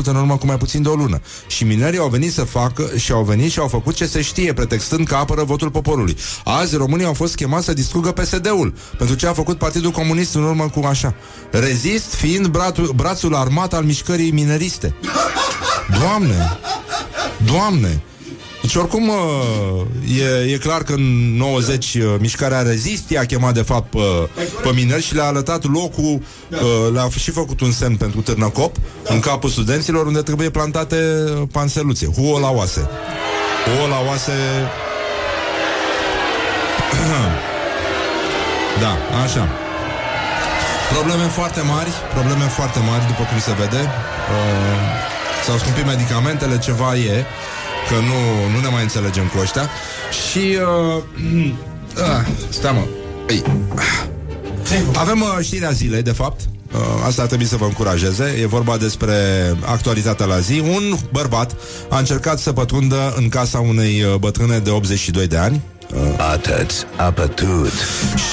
în urmă cu mai puțin de o lună. Și minerii au venit să facă și au venit și au făcut ce se știe, pretextând că apără votul poporului. Azi românii au fost chemați să distrugă PSD-ul pentru ce a făcut Partidul Comunist în urmă cu așa. Rezist fiind brațul, brațul armat al mișcării mineriste. Doamne! Doamne! Deci oricum uh, e, e clar că în 90 uh, mișcarea Rezist i-a chemat de fapt pe, pe mineri și le-a arătat locul, uh, le-a și făcut un semn pentru Târnăcop în capul studenților unde trebuie plantate panseluțe, huo la da, așa. Probleme foarte mari, probleme foarte mari, după cum se vede. Uh, s-au scumpit medicamentele, ceva e că nu, nu ne mai înțelegem cu ăștia. Și... Uh, uh, stai mă. Ei. Avem uh, știrea zilei, de fapt. Uh, asta ar trebui să vă încurajeze. E vorba despre actualitatea la zi. Un bărbat a încercat să pătrundă în casa unei uh, bătrâne de 82 de ani. Uh, Atât a pătut.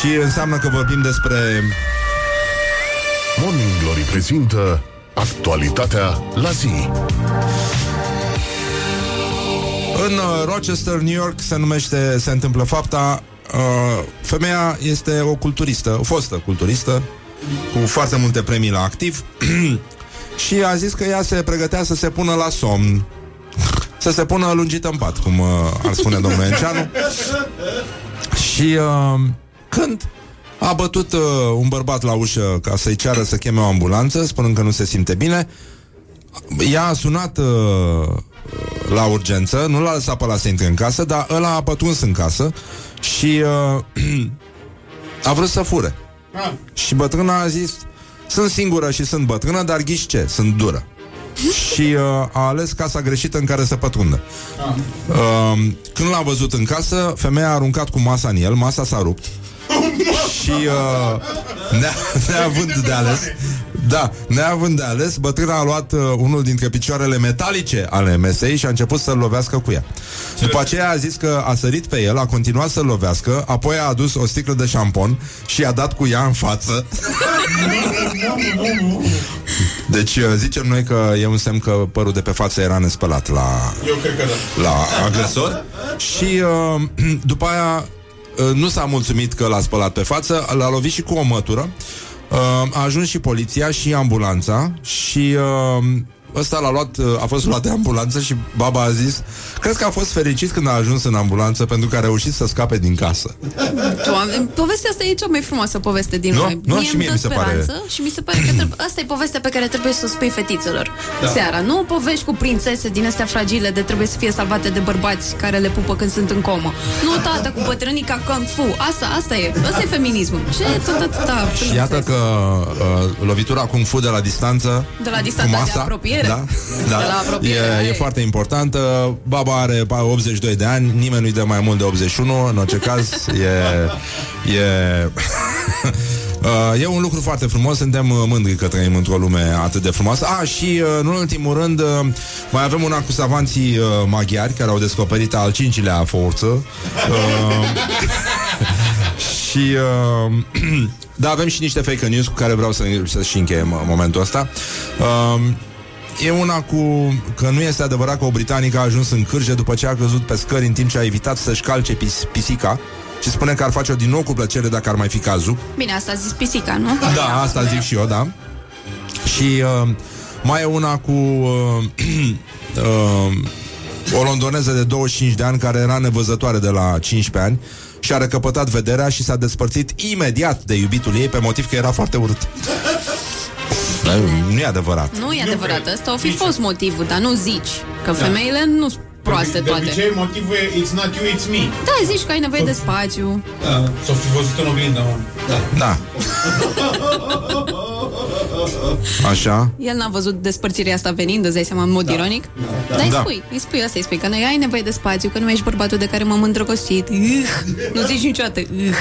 și înseamnă că vorbim despre... Morning Glory prezintă actualitatea la zi. În uh, Rochester, New York, se numește, se întâmplă fapta. Uh, femeia este o culturistă, o fostă culturistă, cu foarte multe premii la activ și a zis că ea se pregătea să se pună la somn. Să se pună lungită în pat, cum uh, ar spune domnul Enceanu. Și uh, când a bătut uh, un bărbat la ușă ca să-i ceară să cheme o ambulanță, spunând că nu se simte bine, ea a sunat uh, la urgență, nu l-a lăsat pe ăla să intre în casă, dar ăla a pătuns în casă și uh, a vrut să fure. Și bătrâna a zis, sunt singură și sunt bătrână, dar ghiși ce? Sunt dură. Și uh, a ales casa greșită în care să pătrundă. Uh, când l-a văzut în casă, femeia a aruncat cu masa în el, masa s-a rupt. și uh, ne- neavând de ales Da, neavând de ales Bătrâna a luat uh, unul dintre picioarele metalice Ale mesei și a început să-l lovească cu ea. După aceea a zis că a sărit pe el A continuat să-l lovească Apoi a adus o sticlă de șampon Și a dat cu ea în față. Deci uh, zicem noi că e un semn că părul de pe față era nespălat la, Eu cred că da. la agresor. Și uh, după aia uh, nu s-a mulțumit că l-a spălat pe față L-a lovit și cu o mătură uh, A ajuns și poliția și ambulanța Și uh, ăsta l-a luat, uh, a fost luat de ambulanță Și baba a zis Cred că a fost fericit când a ajuns în ambulanță Pentru că a reușit să scape din casă Doamne, povestea asta e cea mai frumoasă poveste din Nu? lume. Nu? Mie Și îmi mie dă mi se pare- speranță și mi se pare că trebuie... asta e povestea pe care trebuie să o spui fetițelor Da. seara. Nu povești cu prințese din astea fragile de trebuie să fie salvate de bărbați care le pupă când sunt în comă. Nu tata cu bătrânica Kung Fu. Asta, asta e. Asta e feminismul. Ce tot atâta Și iată că uh, lovitura Kung Fu de la distanță De la distanța cu de masa, apropiere. Da, da, De la apropiere, e, aia e e. foarte importantă Baba are 82 de ani Nimeni nu-i dă mai mult de 81 În orice caz E, e Uh, e un lucru foarte frumos, suntem uh, mândri că trăim într-o lume atât de frumoasă. Ah, și uh, în ultimul rând uh, mai avem una cu savanții uh, maghiari care au descoperit al cincilea forță. Uh, și uh, da, avem și niște fake news cu care vreau să, să și încheiem uh, momentul ăsta. Uh, E una cu că nu este adevărat că o britanică a ajuns în cârje după ce a căzut pe scări în timp ce a evitat să-și calce pis- pisica și spune că ar face-o din nou cu plăcere dacă ar mai fi cazul. Bine, asta a zis pisica, nu? Da, asta zic și eu, da. Și uh, mai e una cu uh, uh, o londoneză de 25 de ani care era nevăzătoare de la 15 ani și a recăpătat vederea și s-a despărțit imediat de iubitul ei pe motiv că era foarte urât. Dar nu e adevărat. Nu e adevărat. Asta o fi fost motivul, dar nu zici. Că femeile nu sunt proaste de toate. obicei motivul e It's not you, it's me. Da, zici că ai nevoie de spațiu. Da. S-o fi văzut în oglindă, mă. Da. Da. Așa. El n-a văzut despărțirea asta venind, îți dai seama, în mod ironic. Dar îi Da. spui, îi spui asta, îi spui că noi ai nevoie de spațiu, că nu ești bărbatul de care m-am îndrăgostit. Ih, nu zici niciodată. Ih.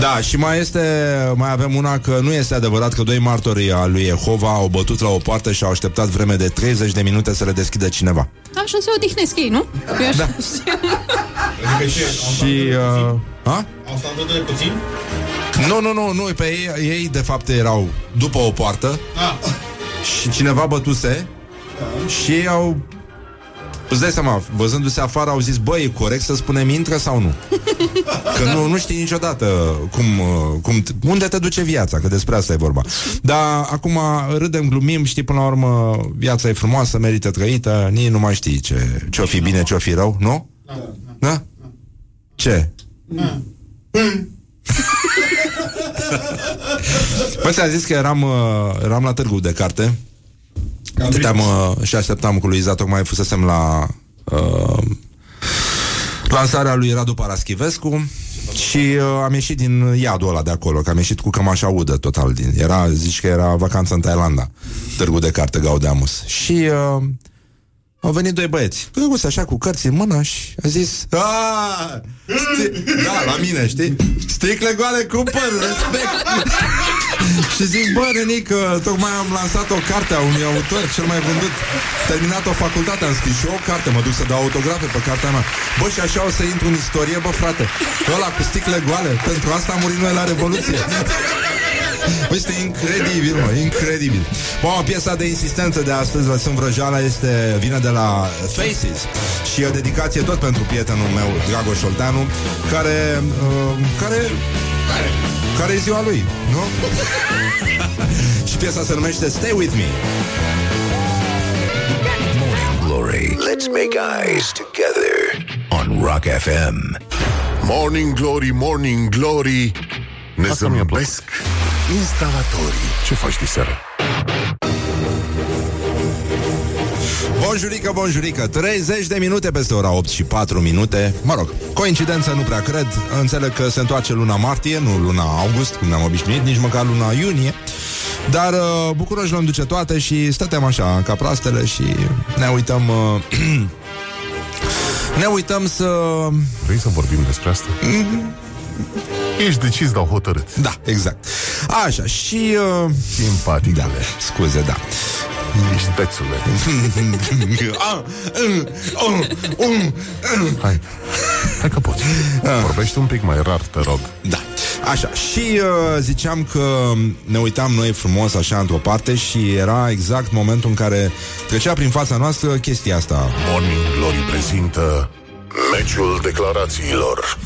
Da, și mai este, mai avem una că nu este adevărat că doi martori al lui Jehova au bătut la o poartă și au așteptat vreme de 30 de minute să le deschidă cineva. Așa se odihnesc ei, nu? Eu așa Da. Adică ce? Și... Uh, a? Au stat de puțin? Nu, nu, nu, nu, pe ei, ei de fapt erau după o poartă Ah. și cineva bătuse și ei au... Îți dai seama, văzându-se afară, au zis, băi, e corect să spunem intră sau nu? Că nu, nu știi niciodată cum, uh, cum, t- unde te duce viața, că despre asta e vorba. Dar acum râdem, glumim, știi, până la urmă, viața e frumoasă, merită trăită, nici nu mai știi ce, ce-o fi bine, ce-o fi rău, nu? Da? Ce? Bă, ți-am zis că eram, uh, eram la târgu de carte Stăteam uh, și așteptam cu Luiza Tocmai fusesem la uh, Lansarea lui Radu Paraschivescu Și uh, am ieșit din iadul ăla de acolo Că am ieșit cu cămașa udă total din, era, Zici că era vacanță în Thailanda Târgu de carte Gaudeamus. Și uh, au venit doi băieți. Drăguți așa cu cărți în mână Și a zis "Ah, sti- Da, la mine, știi? Sticle goale cu păr, respect. Și zic, bă, Renic, că tocmai am lansat o carte a unui autor Cel mai vândut Terminat o facultate, am scris și eu o carte Mă duc să dau autografe pe cartea mea. Bă, și așa o să intru în istorie, bă, frate. Ăla cu sticle goale Pentru asta am murit noi la Revoluție. Bă, Este incredibil, mă, incredibil Bun, piesa de insistență de astăzi Lăsând vrăjeala este, vine de la Faces Și e o dedicație tot pentru prietenul meu Dragoș Olteanu Care, uh, care care e ziua lui, nu? și piesa se numește Stay With Me Morning Glory. Let's make eyes together on Rock FM. Morning Glory, Morning Glory Ne zâmbesc instalatorii. Ce faci de seară? Bonjurică, bonjurică. 30 de minute peste ora 8 și 4 minute. Mă rog, coincidență nu prea cred. Înțeleg că se întoarce luna martie Nu luna august, cum ne-am obișnuit Nici măcar luna iunie. Dar uh, Bucuroș le duce toate Și stăteam așa ca proastele Și ne uităm uh, Ne uităm să... Vrei să vorbim despre asta? Ești decis, dar hotărât. Da, exact. Așa, și... Uh... Simpatic. Da, scuze, da. Ești pețule Ah, mm, oh, um, mm. Hai, hai că poți. Vorbește un pic mai rar, te rog. Da, așa Și uh, ziceam că ne uitam noi frumos așa într-o parte Și era exact momentul în care Trecea prin fața noastră chestia asta. Morning Glory prezintă Meciul declarațiilor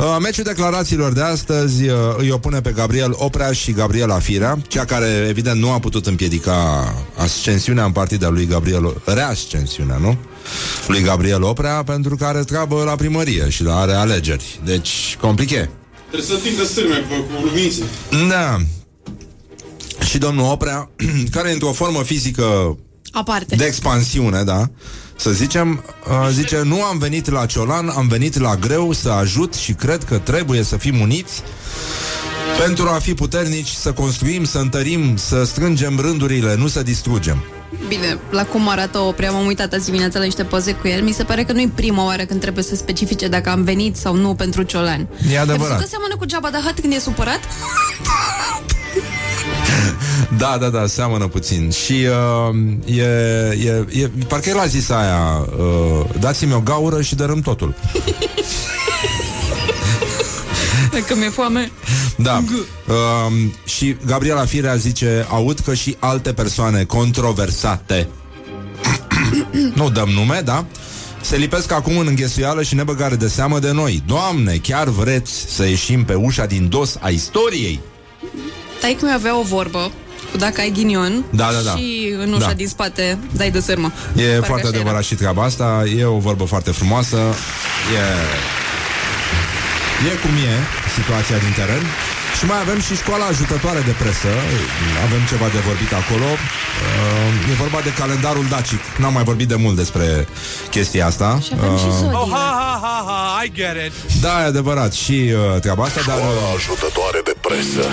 Uh, meciul declarațiilor de astăzi uh, îi opune pe Gabriel Oprea și Gabriela Firea, cea care evident nu a putut împiedica ascensiunea în partida lui Gabriel, reascensiunea, nu? Lui Gabriel Oprea, pentru că are treabă la primărie și la are alegeri. Deci, complice. Trebuie să tindă sârme cu, cu lumințe. Da. Și domnul Oprea, care e într-o formă fizică Aparte. de expansiune, da? Să zicem, uh, zice, nu am venit la Ciolan, am venit la greu să ajut și cred că trebuie să fim uniți pentru a fi puternici, să construim, să întărim, să strângem rândurile, nu să distrugem. Bine, la cum arată o prea m-am uitat azi dimineața la niște poze cu el, mi se pare că nu-i prima oară când trebuie să specifice dacă am venit sau nu pentru Ciolan. E adevărat. Ai văzut că seamănă cu Jabba the Hutt când e supărat? Da, da, da, seamănă puțin. Și uh, e, e, e, parcă el a zis aia, uh, dați-mi o gaură și dărâm totul. Dacă mi-e foame. Da. Uh, și Gabriela Firea zice, aud că și alte persoane controversate nu dăm nume, da? Se lipesc acum în înghesuială și nebăgare de seamă de noi. Doamne, chiar vreți să ieșim pe ușa din dos a istoriei? Tai mi avea o vorbă cu dacă ai ghinion Da, da, da. și în ușa Da. din spate dai de sârmă. E Parcă foarte așa adevărat și treaba asta E o vorbă foarte frumoasă E... E cum e situația din teren Și mai avem și școala ajutătoare de presă Avem ceva de vorbit acolo uh, E vorba de calendarul dacic N-am mai vorbit de mult despre chestia asta Și avem și zodie. Oh, ha, ha, ha, ha, I get it. Da, e adevărat Și uh, treaba asta Dar Școala uh, ajutătoare de presă.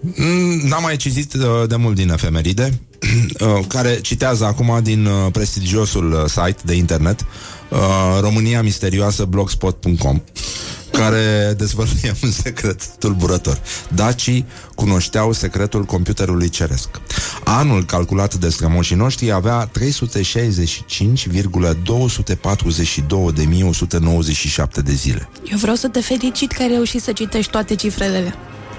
Mm, N-am mai citit uh, de mult din efemeride uh, Care citează acum din uh, prestigiosul uh, site de internet uh, România misterioasă blogspot.com care dezvăluie un secret tulburător. Dacii cunoșteau secretul computerului ceresc. Anul calculat de strămoșii noștri avea 365,242.197 de zile. Eu vreau să te felicit că ai reușit să citești toate cifrele alea.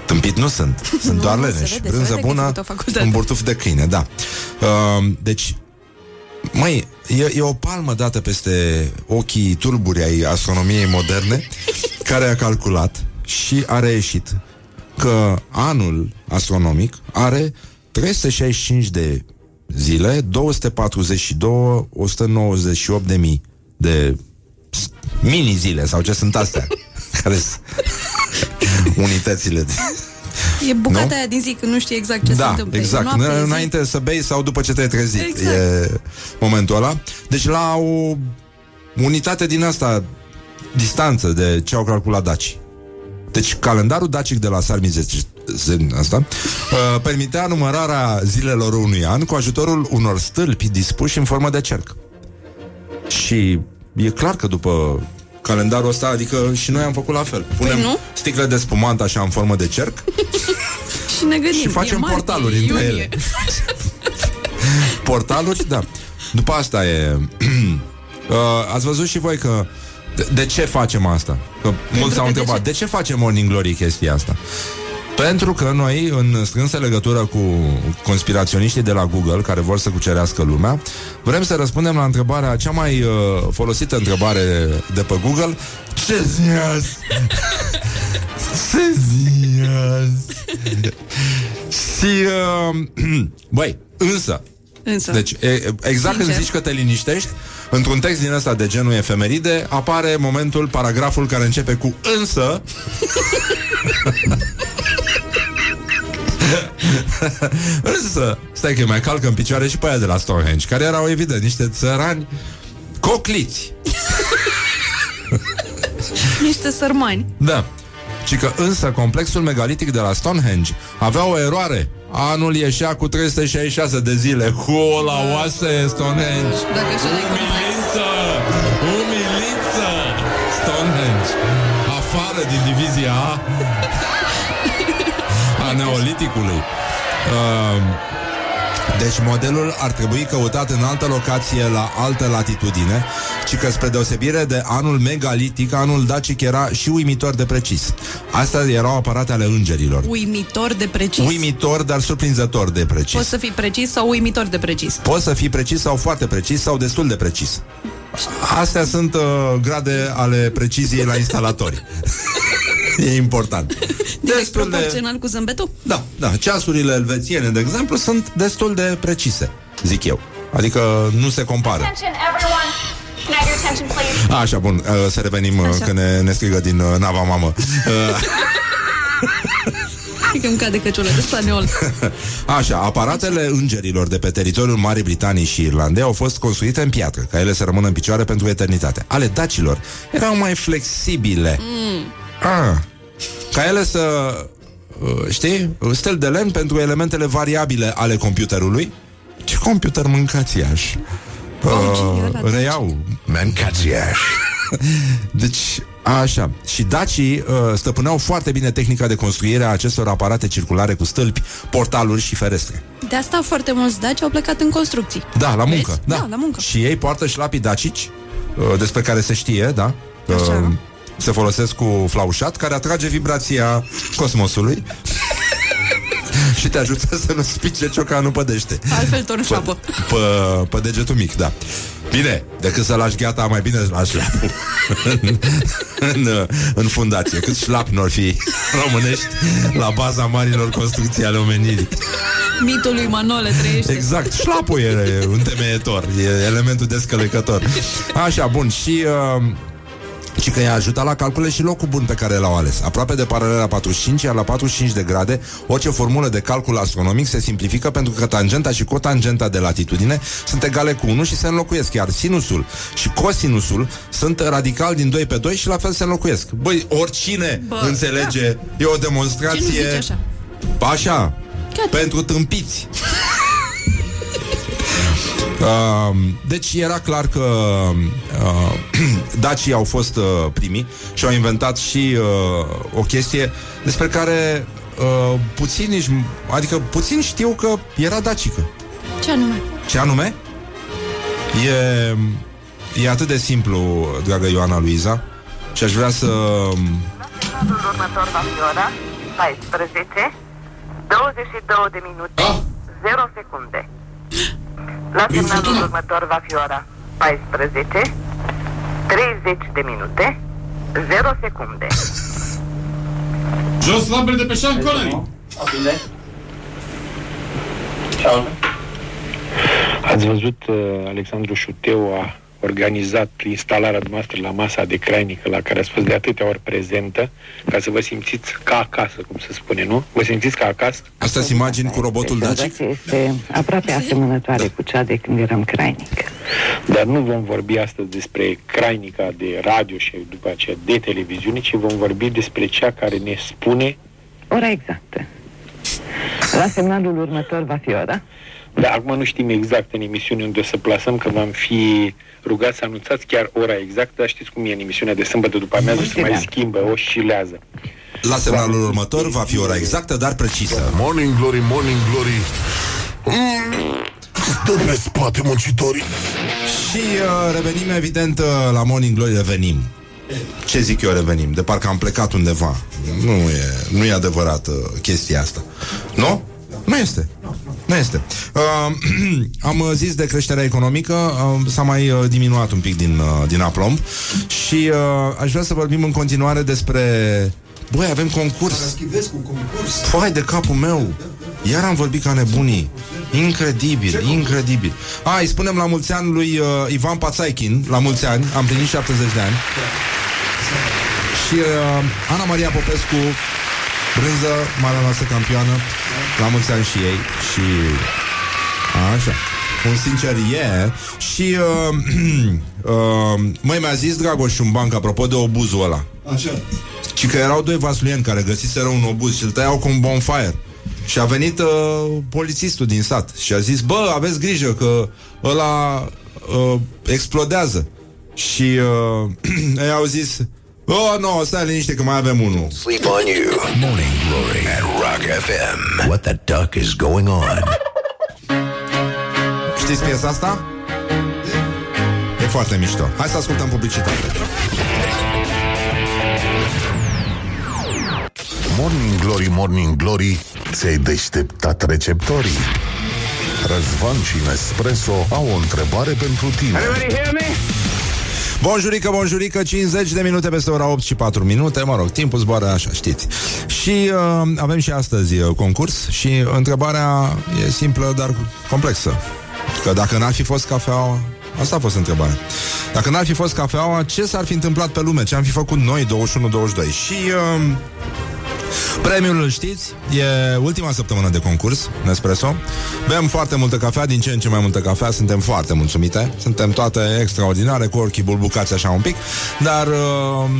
Tâmpit nu sunt, sunt Nu, doar se leneși. vede, se Brânză vede că ai bună, făcut o facultate. un burtuf de câine, da. Uh, deci, Măi, e, e o palmă dată peste ochii tulburi ai astronomiei moderne care a calculat și a reieșit că anul astronomic are 365 de zile, 242, 198 de mii de s- mini-zile sau ce sunt astea care sunt unitățile de... E bucata Nu? aia din zi, când nu știi exact ce se da, întâmplă. E exact. noapte, N- zi. Înainte să bei sau după ce te-ai trezit. Exact. E momentul ăla. Deci la o unitate din asta, distanță de ce au calculat daci. Deci calendarul dacic de la Sarmizece asta uh, permitea numărarea zilelor unui an cu ajutorul unor stâlpi dispuși în formă de cerc. Și e clar că după calendarul ăsta, adică și noi am făcut la fel. Punem Păi nu? sticle de spumant așa în formă de cerc Și ne gândim, și facem e martie, portaluri între iunie. ele. Portaluri, da. După asta e... uh, ați văzut și voi că... De, de ce facem asta? Că mulți s-au că de întrebat, ce? de ce face Morning Glory chestia asta? Pentru că noi, în strânsă legătură cu conspiraționiștii de la Google, care vor să cucerească lumea, vrem să răspundem la întrebarea, cea mai uh, folosită întrebare de pe Google, ce zi azi? Ce zi azi? Și, uh, băi, însă, Însă. deci, e, exact când Sincer. zici că te liniștești, într-un text din ăsta de genul efemeride, apare momentul, paragraful care începe cu însă. însă, stai că mai calcă în picioare și pe aia de la Stonehenge, care erau evident niște țărani cocliți. Niște sărmani. Da. Și că însă complexul megalitic de la Stonehenge avea o eroare. Anul ieșea cu 366 de zile. Cu o la oase Stonehenge. Dacă așa n-ai complex. Umilință! Umilință! Stonehenge. Afară din divizia A a neoliticului. Uh, deci modelul ar trebui căutat în altă locație la altă latitudine, ci că spre deosebire de anul megalitic, anul dacic era și uimitor de precis. Astea erau aparate ale îngerilor. Uimitor de precis. Uimitor, dar surprinzător de precis. Poți să fii precis sau uimitor de precis. Poți să fii precis sau foarte precis sau destul de precis. Astea sunt uh, grade ale preciziei la instalatori. e important. Direct proporțional cu zâmbetul? Da, da. Ceasurile elvețiene, de exemplu, sunt destul de precise, zic eu. Adică nu se compară. Attention, everyone. Can I have your attention, please? Așa, bun, uh, să revenim uh, că ne, ne strigă din uh, nava mamă. Uh, Hai că îmi cade căciulă de spaneol. Așa, aparatele îngerilor de pe teritoriul Marii Britanii și Irlandei au fost construite în piatră, ca ele să rămână în picioare pentru eternitate. Ale dacilor erau mai flexibile. Mm. Ah, ca ele să, uh, știi, stel de lemn pentru elementele variabile ale computerului. Ce computer mâncați iași? Uh, reiau. Mâncați iași. Deci, așa. Și dacii uh, stăpâneau foarte bine tehnica de construire a acestor aparate circulare cu stâlpi, portaluri și ferestre. De asta foarte mulți daci au plecat în construcții. Da, la muncă. Vezi? Da. Da, la muncă. Și ei poartă șlapii dacici, uh, despre care se știe, da? Așa. Uh, se folosesc cu flaușat, care atrage vibrația cosmosului și te ajută să nu spice ciocanul pe dește. Altfel tot în șapă. Pe, pe degetul mic, da. Bine, decât să lași gheata, mai bine să lași șlapul în, în, în fundație. Cât șlap n-or fi românești la baza marilor construcții ale omenirii. Mitul lui Manole trăiește. Exact, șlapul e un temeietor, e elementul descălecător. Așa, bun, și... Uh, și că i-a ajutat la calcule și locul bun pe care l-au ales. Aproape de paralela 45, iar la 45 de grade, orice formulă de calcul astronomic se simplifică pentru că tangenta și cotangenta de latitudine sunt egale cu 1 și se înlocuiesc, iar sinusul și cosinusul sunt radical din 2 pe 2 și la fel se înlocuiesc. Băi, oricine Bă, înțelege, e o Ce nu demonstrație... zici așa? Așa, pentru tâmpiți. Uh, deci era clar că uh, dacii au fost uh, primii și au inventat și uh, o chestie despre care uh, puțin nici, adică puțin știu că era dacică. Ce anume? Ce anume? E, e atât de simplu, dragă Ioana Luiza, și aș vrea să... Semnalul următor va fi ora 14, 22 de minute, 0 secunde. La semnalul următor va fi ora 14, 30 de minute, 0 secunde. Jos lampele de pe Sean Connery. Ați văzut, uh, Alexandru Șuteu a organizat instalarea dumneavoastră la masa de crainică la care ați fost de atâtea ori prezentă, ca să vă simțiți ca acasă, cum se spune, nu? Vă simțiți ca acasă? Asta sunt imagini cu robotul dacic? Senzația este aproape asemănătoare cu cea de când eram crainic. Dar nu vom vorbi astăzi despre crainica de radio și după aceea de televiziune, ci vom vorbi despre cea care ne spune Ora exactă. La semnalul următor va fi ora. Dar acum nu știm exact în emisiune unde o să plasăm, că v-am fi rugat să anunțați chiar ora exactă, dar știți cum e în emisiunea de sâmbătă după amiază, se mai schimbă, oscilează. La semnalul următor va fi ora exactă, dar precisă. Morning Glory, Morning Glory mm, Stă pe spate muncitorii Și uh, revenim, evident, uh, la Morning Glory, revenim. Ce zic eu revenim? De parcă am plecat undeva. Nu e, nu e adevărat uh, chestia asta. Nu? Nu este. Nu este. Uh, am uh, zis de creșterea economică, uh, s-a mai uh, diminuat un pic din, uh, din aplomb și uh, aș vrea să vorbim în continuare despre... Băi, avem concurs. Schivesc un concurs. Foai de capul meu. Iar am vorbit ca nebunii. Incredibil, incredibil. A, îi spunem la mulți ani lui uh, Ivan Pațaichin, la mulți ani, am plinit 70 de ani. Și uh, Ana Maria Popescu, brânză, marea noastră campioană, la mulți ani și ei. Și așa. Un sincer e yeah. Și uh, uh, Măi mi-a zis Dragoș un banc Apropo de obuzul ăla Așa. Și că erau doi vasluieni care găsiseră un obuz Și îl tăiau cu un bonfire Și a venit uh, polițistul din sat Și a zis, bă, aveți grijă Că ăla uh, explodează Și uh, ei au zis Oh, nu, no, stai liniște că mai avem unul Sleep on you. Morning Glory at Rock FM. What the duck is going on? Știți piesa asta? E foarte mișto Hai să ascultăm publicitate Morning Glory, Morning Glory Ți-ai deșteptat receptorii Răzvan și Nespresso au o întrebare pentru tine Bonjurică, bonjurică, 50 de minute peste ora 8 și 4 minute Mă rog, timpul zboară așa, știți Și uh, avem și astăzi uh, concurs Și întrebarea e simplă, dar complexă Că dacă n-ar fi fost cafeaua Asta a fost întrebarea Dacă n-ar fi fost cafeaua, ce s-ar fi întâmplat pe lume? Ce am fi făcut noi 21-22? Și... Uh, Premiul îl știți, e ultima săptămână de concurs, Nespresso. Bem foarte multă cafea, din ce în ce mai multă cafea, suntem foarte mulțumite. Suntem toate extraordinare, cu ochii bulbucați așa un pic, dar, uh,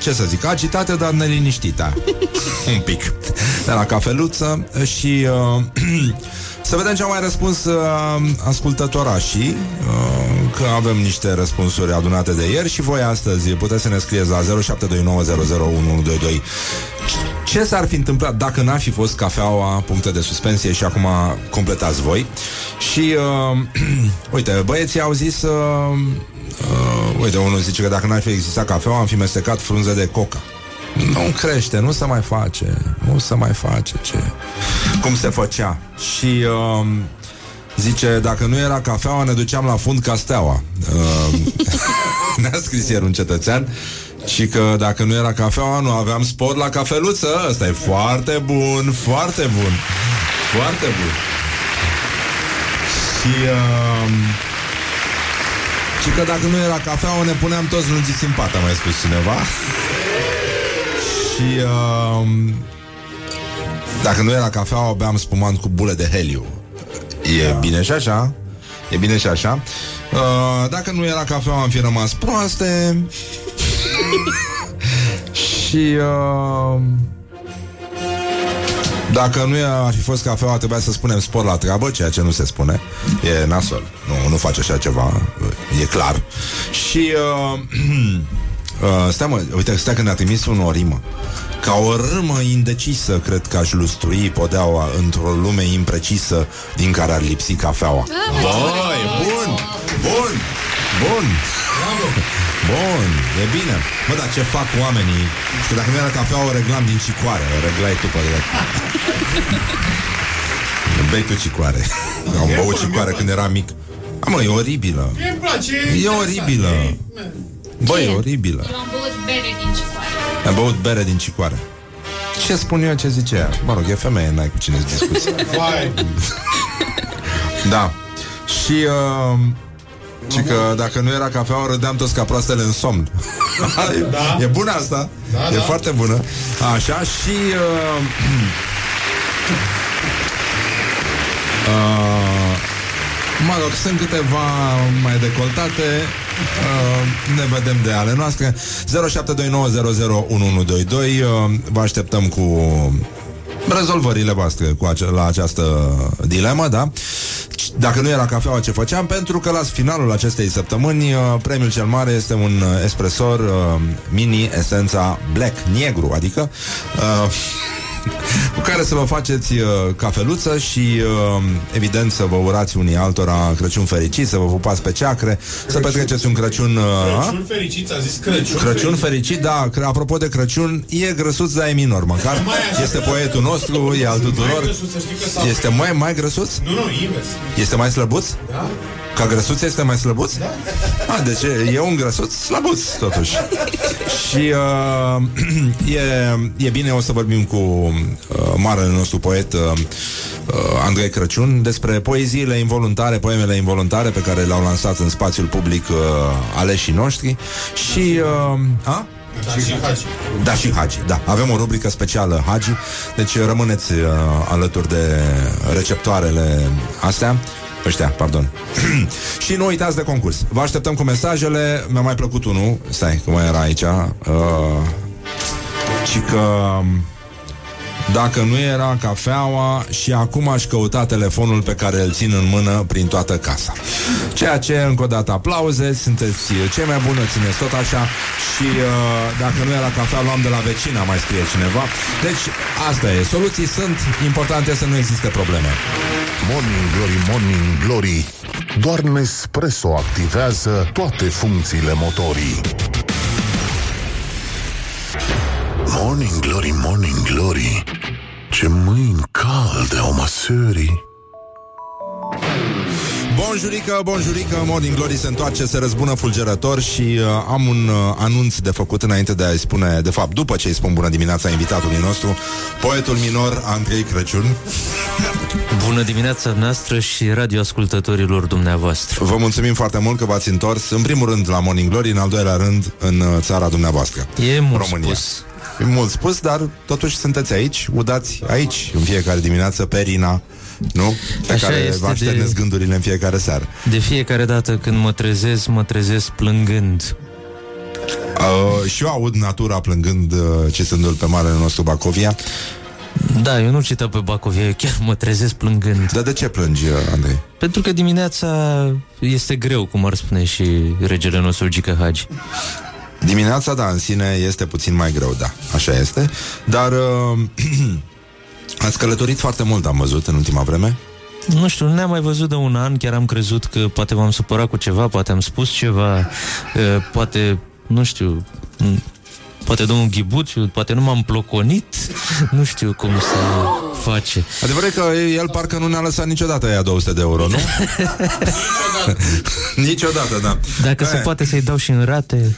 ce să zic, agitate, dar neliniștite. un pic. De la cafeluță și... Uh, Să vedem ce au mai răspuns uh, ascultătorașii uh, Că avem niște răspunsuri adunate de ieri Și voi astăzi puteți să ne scrieți la 0729001122 Ce s-ar fi întâmplat dacă n-ar fi fost cafeaua Puncte de suspensie și acum completați voi? Și uh, Uite, băieții au zis uh, uh, Uite, unul zice că dacă n-ar fi existat cafeaua Am fi mestecat frunze de coca nu crește, nu se mai face Nu se mai face ce... Cum se făcea Și uh, Zice, dacă nu era cafeaua Ne duceam la fund ca steaua uh, Ne-a scris ieri un cetățean și că dacă nu era cafeaua, nu aveam spor la cafeluță. Ăsta e foarte bun, foarte bun. Foarte bun. Și uh, Și că dacă nu era cafea Ne puneam toți lungiți în pat A mai spus cineva Și uh, Dacă nu era cafea O beam spumant cu bule de heliu E bine și așa E bine și așa uh, Dacă nu era cafea Am fi rămas proaste Și uh, dacă nu ar fi fost cafeaua, trebuia să spunem spor la treabă, ceea ce nu se spune. E nasol. Nu, nu face așa ceva. E clar. Și uh, uh, stai mă, uite, stai că ne-a trimis un o rimă. Ca o râmă indecisă, cred că aș lustrui podeaua într-o lume imprecisă din care ar lipsi cafeaua. Băi, bun! Bun! Bun! Bun, e bine. Mă, dar ce fac oamenii? Că dacă nu era cafea, o reglam din cicoare. O reglai tu pe direct. Bei tu cicoare. Am băut cicoare când eram mic. A, mă, e oribilă. Mie îmi place. E oribilă. Băi, e oribilă. Eu am băut bere din cicoare. Am băut bere din cicoare. Ce spun eu, ce zice ea? Mă rog, e femeie, n-ai cu cine să discuți. Vai. Da. Și uh, și că dacă nu era cafea, râdeam toți ca proastele în somn. Da. e bună asta. Da, e da. foarte bună. Așa și... Uh, uh, mă rog, sunt câteva mai decoltate uh, Ne vedem de ale noastre 0729001122 uh, Vă așteptăm cu rezolvările voastre cu ace- la această dilemă, da? Dacă nu era cafeaua, ce făceam? Pentru că la finalul acestei săptămâni uh, premiul cel mare este un uh, espresor uh, mini esența black, negru, adică uh, cu care să vă faceți uh, cafeluță și uh, evident să vă urați unii altora Crăciun fericit, să vă pupați pe ceacre, să petreceți un Crăciun... Uh, Crăciun fericit, a zis Crăciun, Crăciun fericit, da, cre- apropo de Crăciun, e grăsuț, dar e minor, măcar. Este poetul nostru, e al Mai tuturor. grăsuț, să știi că s-a- Este mai, mai grăsuț? Nu, nu, invers. Este mai slăbuț? Da? Ca grăsuț este mai slăbuț? Da. A, deci e- e un grăsuț slăbuț, totuși. Și uh, e, e bine, o să vorbim cu uh, marele nostru poet uh, uh, Andrei Crăciun despre poeziile involuntare, poemele involuntare pe care le-au lansat în spațiul public uh, aleșii noștri. Și... Uh, a? Da, și Hagi. Da, și Hagi, da. Avem o rubrică specială Hagi, deci rămâneți uh, alături de receptoarele astea. Ăștia, pardon. și nu uitați de concurs. Vă așteptăm cu mesajele. Mi-a mai plăcut unul. Stai, cum era aici? Uh, și că um, dacă nu era cafeaua și acum aș căuta telefonul pe care îl țin în mână prin toată casa. Ceea ce, încă o dată, aplauze, sunteți cei mai buni, o țineți tot așa și uh, dacă nu era cafea, luam de la vecina, mai scrie cineva. Deci, asta e. Soluții sunt, importante să nu existe probleme. Morning Glory, Morning Glory Doar Nespresso activează toate funcțiile motorii Morning Glory, Morning Glory Ce mâini calde au măsării Bonjurică, bonjurică, Morning Glory se întoarce, se răzbună fulgerător și uh, am un uh, anunț de făcut înainte de a-i spune, de fapt, după ce îi spun bună dimineața invitatului nostru, poetul minor Andrei Crăciun. Bună dimineața noastră și radioascultătorilor dumneavoastră. Vă mulțumim foarte mult că v-ați întors, în primul rând la Morning Glory, în al doilea rând în uh, țara dumneavoastră. E mult România. spus. E mult spus, dar totuși sunteți aici, udați aici, în fiecare dimineață, pe Rina, nu? Pe Așa care este vă așterneți de- gândurile în fiecare seară. De fiecare dată când mă trezesc, mă trezesc plângând. Uh, și eu aud natura plângând uh, citându-l pe marele nostru Bacovia. Da, eu nu cită pe Bacovia, eu chiar mă trezesc plângând. Dar de ce plângi, uh, Andrei? Pentru că dimineața este greu, cum ar spune și regele nostru Gică Hagi. Dimineața, da, în sine este puțin mai greu, da, așa este. Dar uh, ați călătorit foarte mult, am văzut, în ultima vreme. Nu știu, nu ne-am mai văzut de un an, chiar am crezut că poate v-am supărat cu ceva, poate am spus ceva, uh, poate, nu știu, m- Poate domnul Ghibuțiu, poate nu m-am ploconit, nu știu cum să face. Adevărul e că el parcă nu ne-a lăsat niciodată ea 200 de euro, nu? niciodată, da. Dacă se Eh, poate să-i dau și în rate,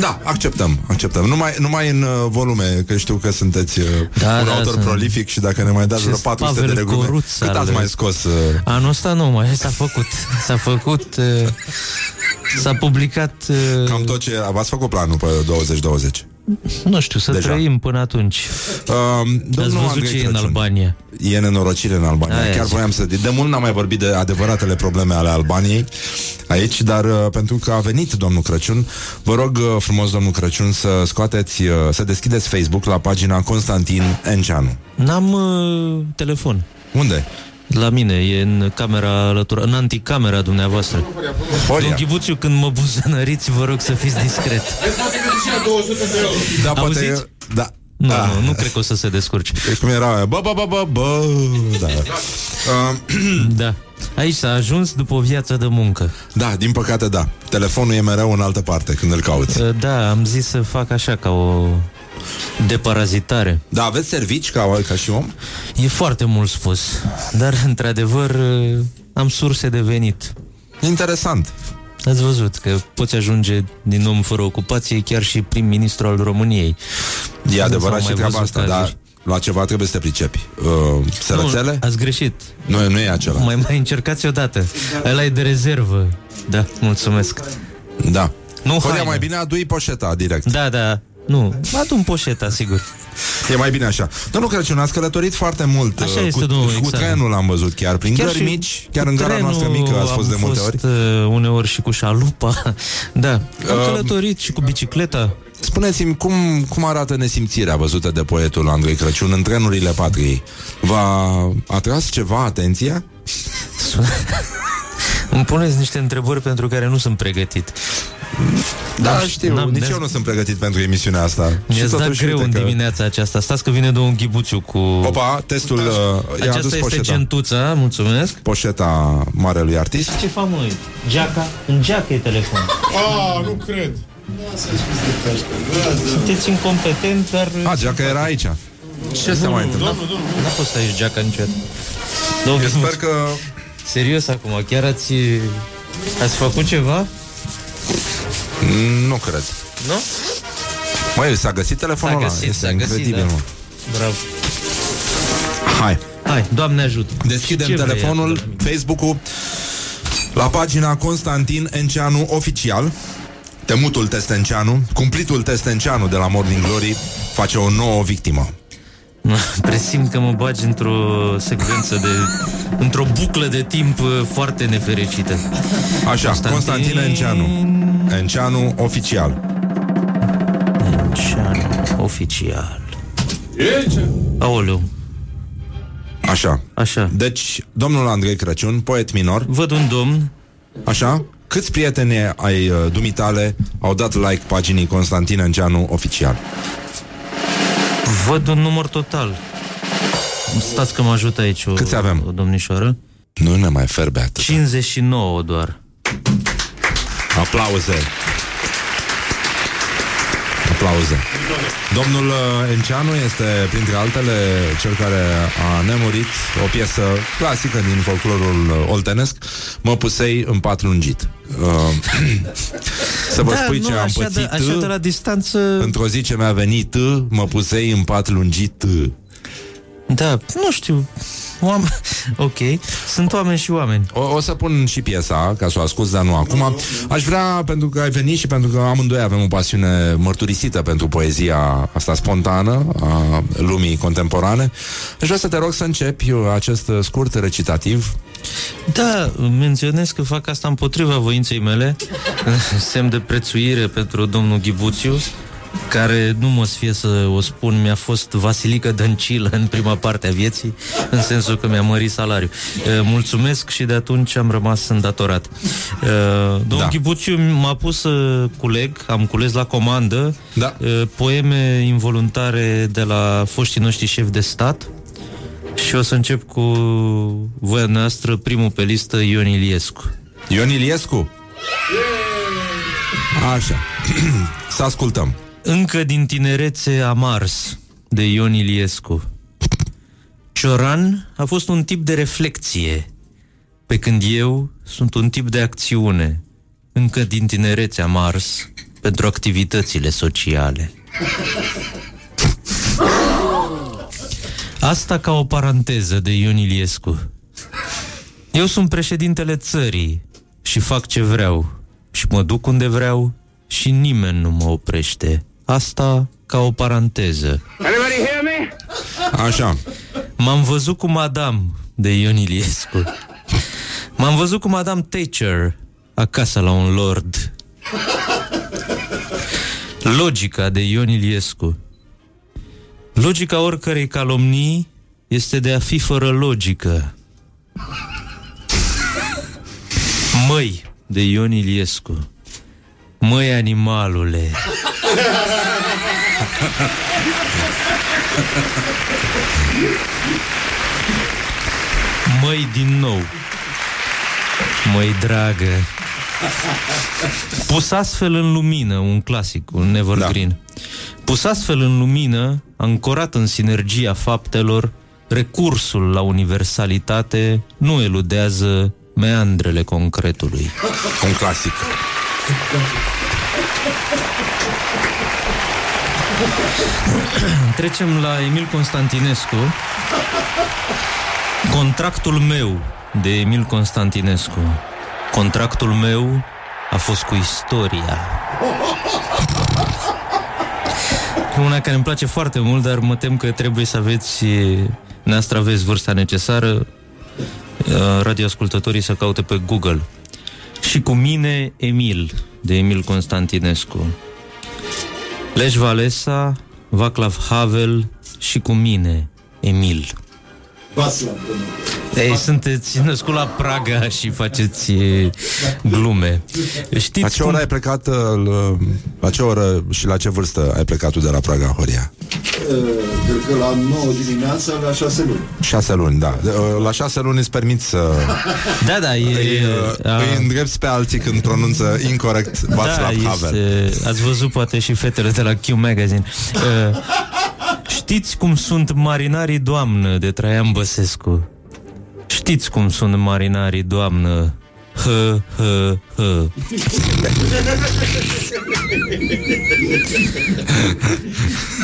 Da, acceptăm, acceptăm. Numai, numai în uh, volume, că știu că sunteți uh, Da, un da, autor sunt. prolific și dacă ne mai dați vreo Ce 400 de Pavel legume, Coruț cât al- ați mai scos? Uh, anul ăsta nu mai s-a făcut. S-a făcut, uh, s-a publicat, uh, cam tot ce... V-ați făcut planul pe 2020. nu știu, să Deja. trăim până atunci. Uh, Ați domnul văzut Andrei ce e în Crăciun. Albania? E nenorocire în Albania. Aia Chiar zic. voiam să... De mult n-am mai vorbit de adevăratele probleme ale Albaniei aici, dar uh, pentru că a venit domnul Crăciun, vă rog uh, frumos, domnul Crăciun, să scoateți, uh, să deschideți Facebook la pagina Constantin Enceanu. N-am uh, telefon. Unde? La mine, e în camera alătură, în anticamera dumneavoastră. Domnul Ghibuțiu, când mă buzănăriți, vă rog să fiți discret. Da, poate... Auziți? Da. Nu, Ah. nu, nu cred că o să se descurce. E cum era aia, bă, bă, bă, bă, bă, da. Uh, Da. Aici s-a ajuns după o viață de muncă. da, din păcate da. Telefonul e mereu în altă parte când îl cauți. Uh, Da, am zis să fac așa ca o deparazitare. Da, aveți servici ca, ca și om? E foarte mult spus, dar într-adevăr uh, am surse de venit. Interesant. Ați văzut că poți ajunge din om fără ocupație chiar și prim-ministru al României. E adevărat S-au și mai treaba văzut asta, cazuri. dar la ceva trebuie să te pricepi. Uh, sărățele? Nu, ați greșit. Nu, nu e acela. Mai mai încercați odată. Ăla e de rezervă. Da, mulțumesc. Da. Nu Horia, haină. mai bine adui poșeta direct. Da, da. Nu, adu-mi poșeta, sigur. E mai bine așa. Domnul Crăciun, ați călătorit foarte mult Așa uh, este, cu, domnul, cu exact. trenul am văzut chiar, prin Chiar gări și mici, chiar cu în gara trenul noastră mică ați fost am de multe ori. fost, uh, uneori și cu șalupa. Da, am Um, călătorit și cu bicicleta. Spuneți-mi, cum, cum arată nesimțirea văzută de poetul Andrei Crăciun în trenurile patriei? V-a atras ceva atenția? Îmi puneți niște întrebări pentru care nu sunt pregătit. Da, N-am- știu, n-am- nici ne-ați- eu nu sunt pregătit pentru emisiunea asta. Mi-ați dat totuși, greu uite în că- dimineața aceasta. Stați că vine domnul Ghibuțiu cu... Opa, testul, uh, i-a Aceasta adus este poșeta. centuța, mulțumesc. Poșeta marelui artist. Ce fac, măi? Geaca? În geacă e telefon. Ah, nu cred. Sunteți incompetent, dar... A, geaca era aici. Ce se mai întâmplă? N-a fost aici geaca niciodată. Domnul Eu sper Ghibuțiu, că... Serios acum, chiar ați... Ați făcut ceva? Nu cred. Nu? Măi, s-a găsit telefonul S-a ăla. găsit, Este s-a găsit, incredibil, da. mă. Bravo. Hai. Hai, Doamne ajută. Deschidem Ce vrei telefonul, acum? Facebook-ul la pagina Constantin Enceanu Oficial. Temutul Testenceanu, cumplitul Testenceanu de la Morning Glory face o nouă victimă. Presimt că mă bagi într-o secvență de... într-o buclă de timp uh, foarte nefericită. Așa, Constantin Enceanu. Enceanu Oficial. Enceanu Oficial. Aoleu. Așa. Așa. Deci, domnul Andrei Crăciun, poet minor. Văd un domn. Așa. Câți prieteni ai uh, dumitale au dat like paginii Constantin Enceanu Oficial? Văd un număr total. Stați că mă ajută aici o, Câți avem? o domnișoară. Nu ne mai ferbe atât. 59 doar. Aplauze. Aplauze. Domnul uh, Enceanu este, printre altele, cel care a nemurit o piesă clasică din folclorul uh, oltenesc, Mă pusei în pat lungit. Uh, să vă da, spui nu, ce am așa pățit de, așa de la distanță... Într-o zi ce mi-a venit, mă pusei în pat lungit. Da, nu știu. Oam... Ok, sunt oameni și oameni. O, o să pun și piesa, ca să o ascult, dar nu acum. Aș vrea, pentru că ai venit și pentru că amândoi avem o pasiune mărturisită pentru poezia asta spontană a lumii contemporane, aș vrea să te rog să începi acest scurt recitativ. Da, menționez că fac asta împotriva voinței mele, semn de prețuire pentru domnul Ghibuțiu, care, nu mă sfie să o spun, mi-a fost Vasilică Dăncilă în prima parte a vieții, în sensul că mi-a mărit salariul. E, Mulțumesc și de atunci am rămas îndatorat. E, Domnul Da. Ghibuțiu m-a pus să culeg, am cules la comandă, da. poeme involuntare de la foștii noștri șefi de stat, și o să încep cu voia noastră, primul pe listă, Ion Iliescu. Ion Iliescu? Așa. să ascultăm. Încă din tinerețe am ars, de Ion Iliescu. Cioran a fost un tip de reflexie, pe când eu sunt un tip de acțiune. Încă din tinerețe am ars pentru activitățile sociale. Asta ca o paranteză de Ion Iliescu. Eu sunt președintele țării și fac ce vreau și mă duc unde vreau și nimeni nu mă oprește. Asta ca o paranteză. Anybody hear me? Așa. M-am văzut cu Madame de Ion Iliescu. M-am văzut cu Madame Thatcher acasă la un lord. Logica de Ion Iliescu. Logica oricărei calomnii este de a fi fără logică. Măi, de Ion Iliescu. Măi, animalule. Măi, din nou. Măi, dragă. Pus astfel în lumină, un clasic, un evergreen. Da. Pus astfel în lumină, ancorat în sinergia faptelor, recursul la universalitate nu eludează meandrele concretului. Un clasic. Trecem la Emil Constantinescu. Contractul meu de Emil Constantinescu. Contractul meu a fost cu istoria. E una care îmi place foarte mult, dar mă tem că trebuie să aveți, neastră aveți vârsta necesară, radioascultătorii să caute pe Google. Și cu mine, Emil, de Emil Constantinescu. Lech Walesa, Vaclav Havel și cu mine, Emil. Ei, sunteți născut la Praga și faceți e, glume. Știți la ce cum... oră ai plecat, uh, l- la ce oră și la ce vârstă ai plecat tu de la Praga, Horia? Cred că la 9 dimineața, la 6 luni. Șase luni, da. Uh, La șase luni îți permit să Da, da, e... îi, uh, a- îi îndrepți pe alții când pronunță incorrect Václav da, Havel. este, ați văzut poate și fetele de la Q Magazine. Uh, știți cum sunt marinarii doamnă de Traian Băsescu? Știți cum sunt marinarii doamnă? Hă, hă, hă.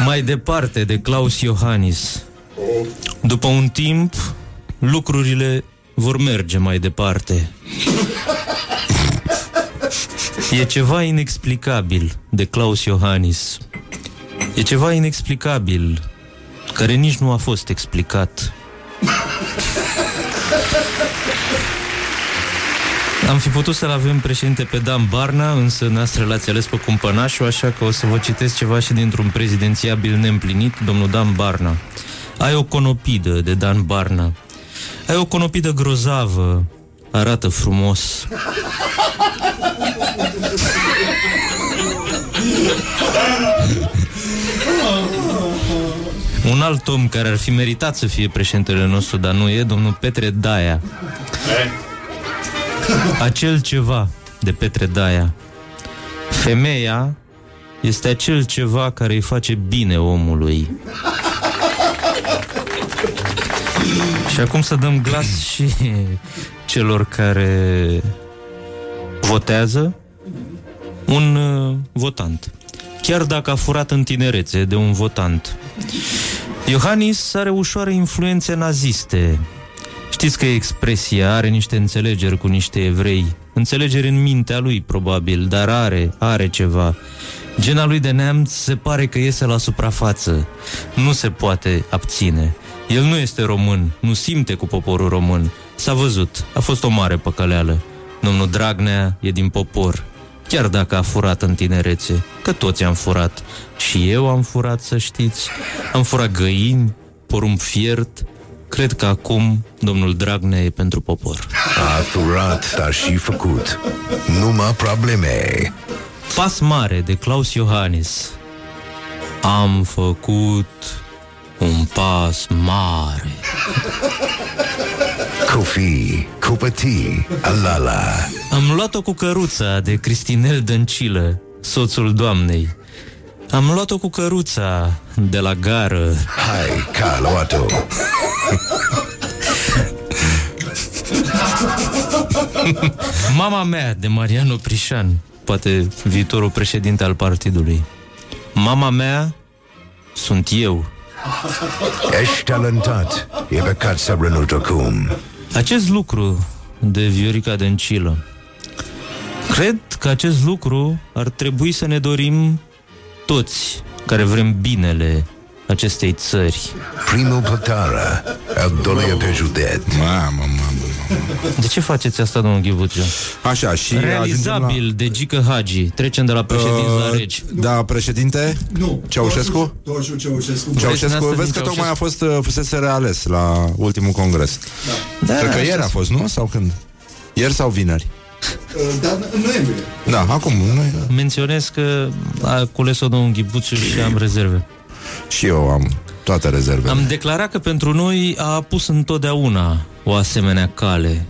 Mai departe de Claus Iohannis. După un timp, lucrurile vor merge mai departe. E ceva inexplicabil de Claus Iohannis. E ceva inexplicabil care nici nu a fost explicat. Am fi putut să-l avem președinte pe Dan Barna, însă noastră l-ați ales pe cumpănașul, așa că o să vă citesc ceva și dintr-un prezidențiabil neîmplinit, domnul Dan Barna. Ai o conopidă de Dan Barna. Ai o conopidă grozavă, arată frumos. Un alt om care ar fi meritat să fie președintele nostru, dar nu e, domnul Petre Daia. Acel ceva de Petre Daia. Femeia este acel ceva care îi face bine omului. Și acum să dăm glas și celor care votează un uh, votant. Chiar dacă a furat în tinerețe de un votant. Iohannis are ușoare influențe naziste. Știți că expresia are niște înțelegeri cu niște evrei. Înțelegeri în mintea lui, probabil, dar are, are ceva. Gena lui de neamț se pare că iese la suprafață. Nu se poate abține. El nu este român, nu simte cu poporul român. S-a văzut, a fost o mare păcăleală. Domnul Dragnea e din popor, chiar dacă a furat în tinerețe, că toți am furat. Și eu am furat, să știți. Am furat găini, porumb fiert. Cred că acum domnul Dragnea e pentru popor. A furat, dar și făcut. Numai probleme. Pas mare de Claus Iohannis. Am făcut un pas mare. Cofi, cupătii, alala. Am luat-o cu căruța de Cristinel Dăncilă, soțul doamnei. Am luat-o cu căruța de la gară. Hai, că a luat-o. Mama mea de Mariano Prișan, poate viitorul președinte al partidului. Mama mea sunt eu. Ești talentat. E păcat să renunț acum. Acest lucru de Viorica Dăncilă Cred că acest lucru ar trebui să ne dorim toți care vrem binele acestei țări. Primul plătară, al doilea pe județ. Mamă, mamă, De ce faceți asta, domnul Ghibuțiu? Așa, și Realizabil de Gică Hagi. Trecem de la președinte la regi. Da, președinte? Nu. Ceaușescu? Toșu Ceaușescu. Ceaușescu, vezi că tocmai a fost, uh, fusese reales la ultimul congres. Da. Cred că așa ieri a fost, nu? Sau când? Ieri sau vineri? Dar în noiembrie. Da, acum. Nu Menționez că a cules-o domnul Ghibuțiu și am rezerve. Și eu am toate rezervele. Am declarat că pentru noi a pus întotdeauna o asemenea cale.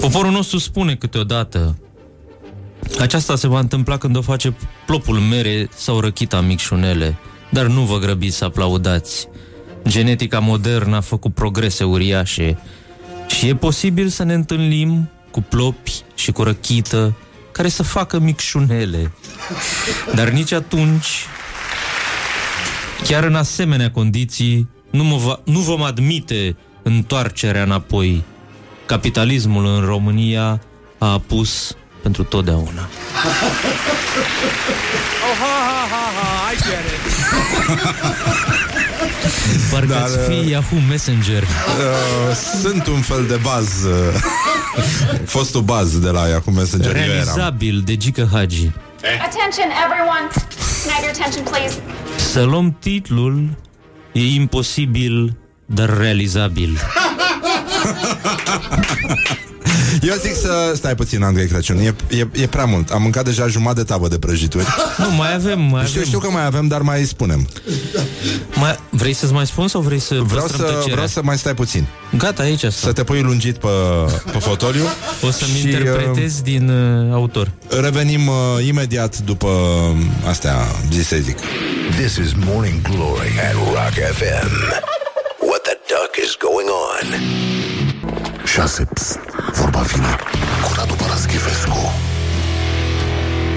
Poporul nostru spune câteodată aceasta se va întâmpla când o face plopul mere sau răchita micșunele, dar nu vă grăbiți să aplaudați. Genetica modernă a făcut progrese uriașe și e posibil să ne întâlnim cu plopi și cu răchită care să facă micșunele. Dar nici atunci Chiar în asemenea condiții, nu, mă va, nu vom admite întoarcerea înapoi. Capitalismul în România a apus pentru totdeauna. Oh, ha, ha, ha, ha, I get it. Parcă Dar, ați fi Yahoo Messenger. Uh, sunt un fel de baz uh, Fostul baz de la Yahoo Messenger eu eram. Realizabil de Gică Hagi. Attention, everyone. Can I have your attention, please? Să luăm titlul e imposibil, dar realizabil. Eu zic să stai puțin, Andrei Crăciun e, e, e prea mult, am mâncat deja jumătate de tavă de prăjituri Nu, mai avem, mai Știu, avem. știu că mai avem, dar mai spunem Mai, vrei să-ți mai spun sau vrei să Vreau păstrăm să, tăcerea? vreau să mai stai puțin Gata, aici asta. Să te pui lungit pe, pe fotoliu O să-mi și, interpretez din uh, autor. Revenim uh, imediat după uh, astea, zi să zic This is Morning Glory at Rock FM. What the duck is going on? 6. Psst, vorba vine cu Radu Paraschivescu.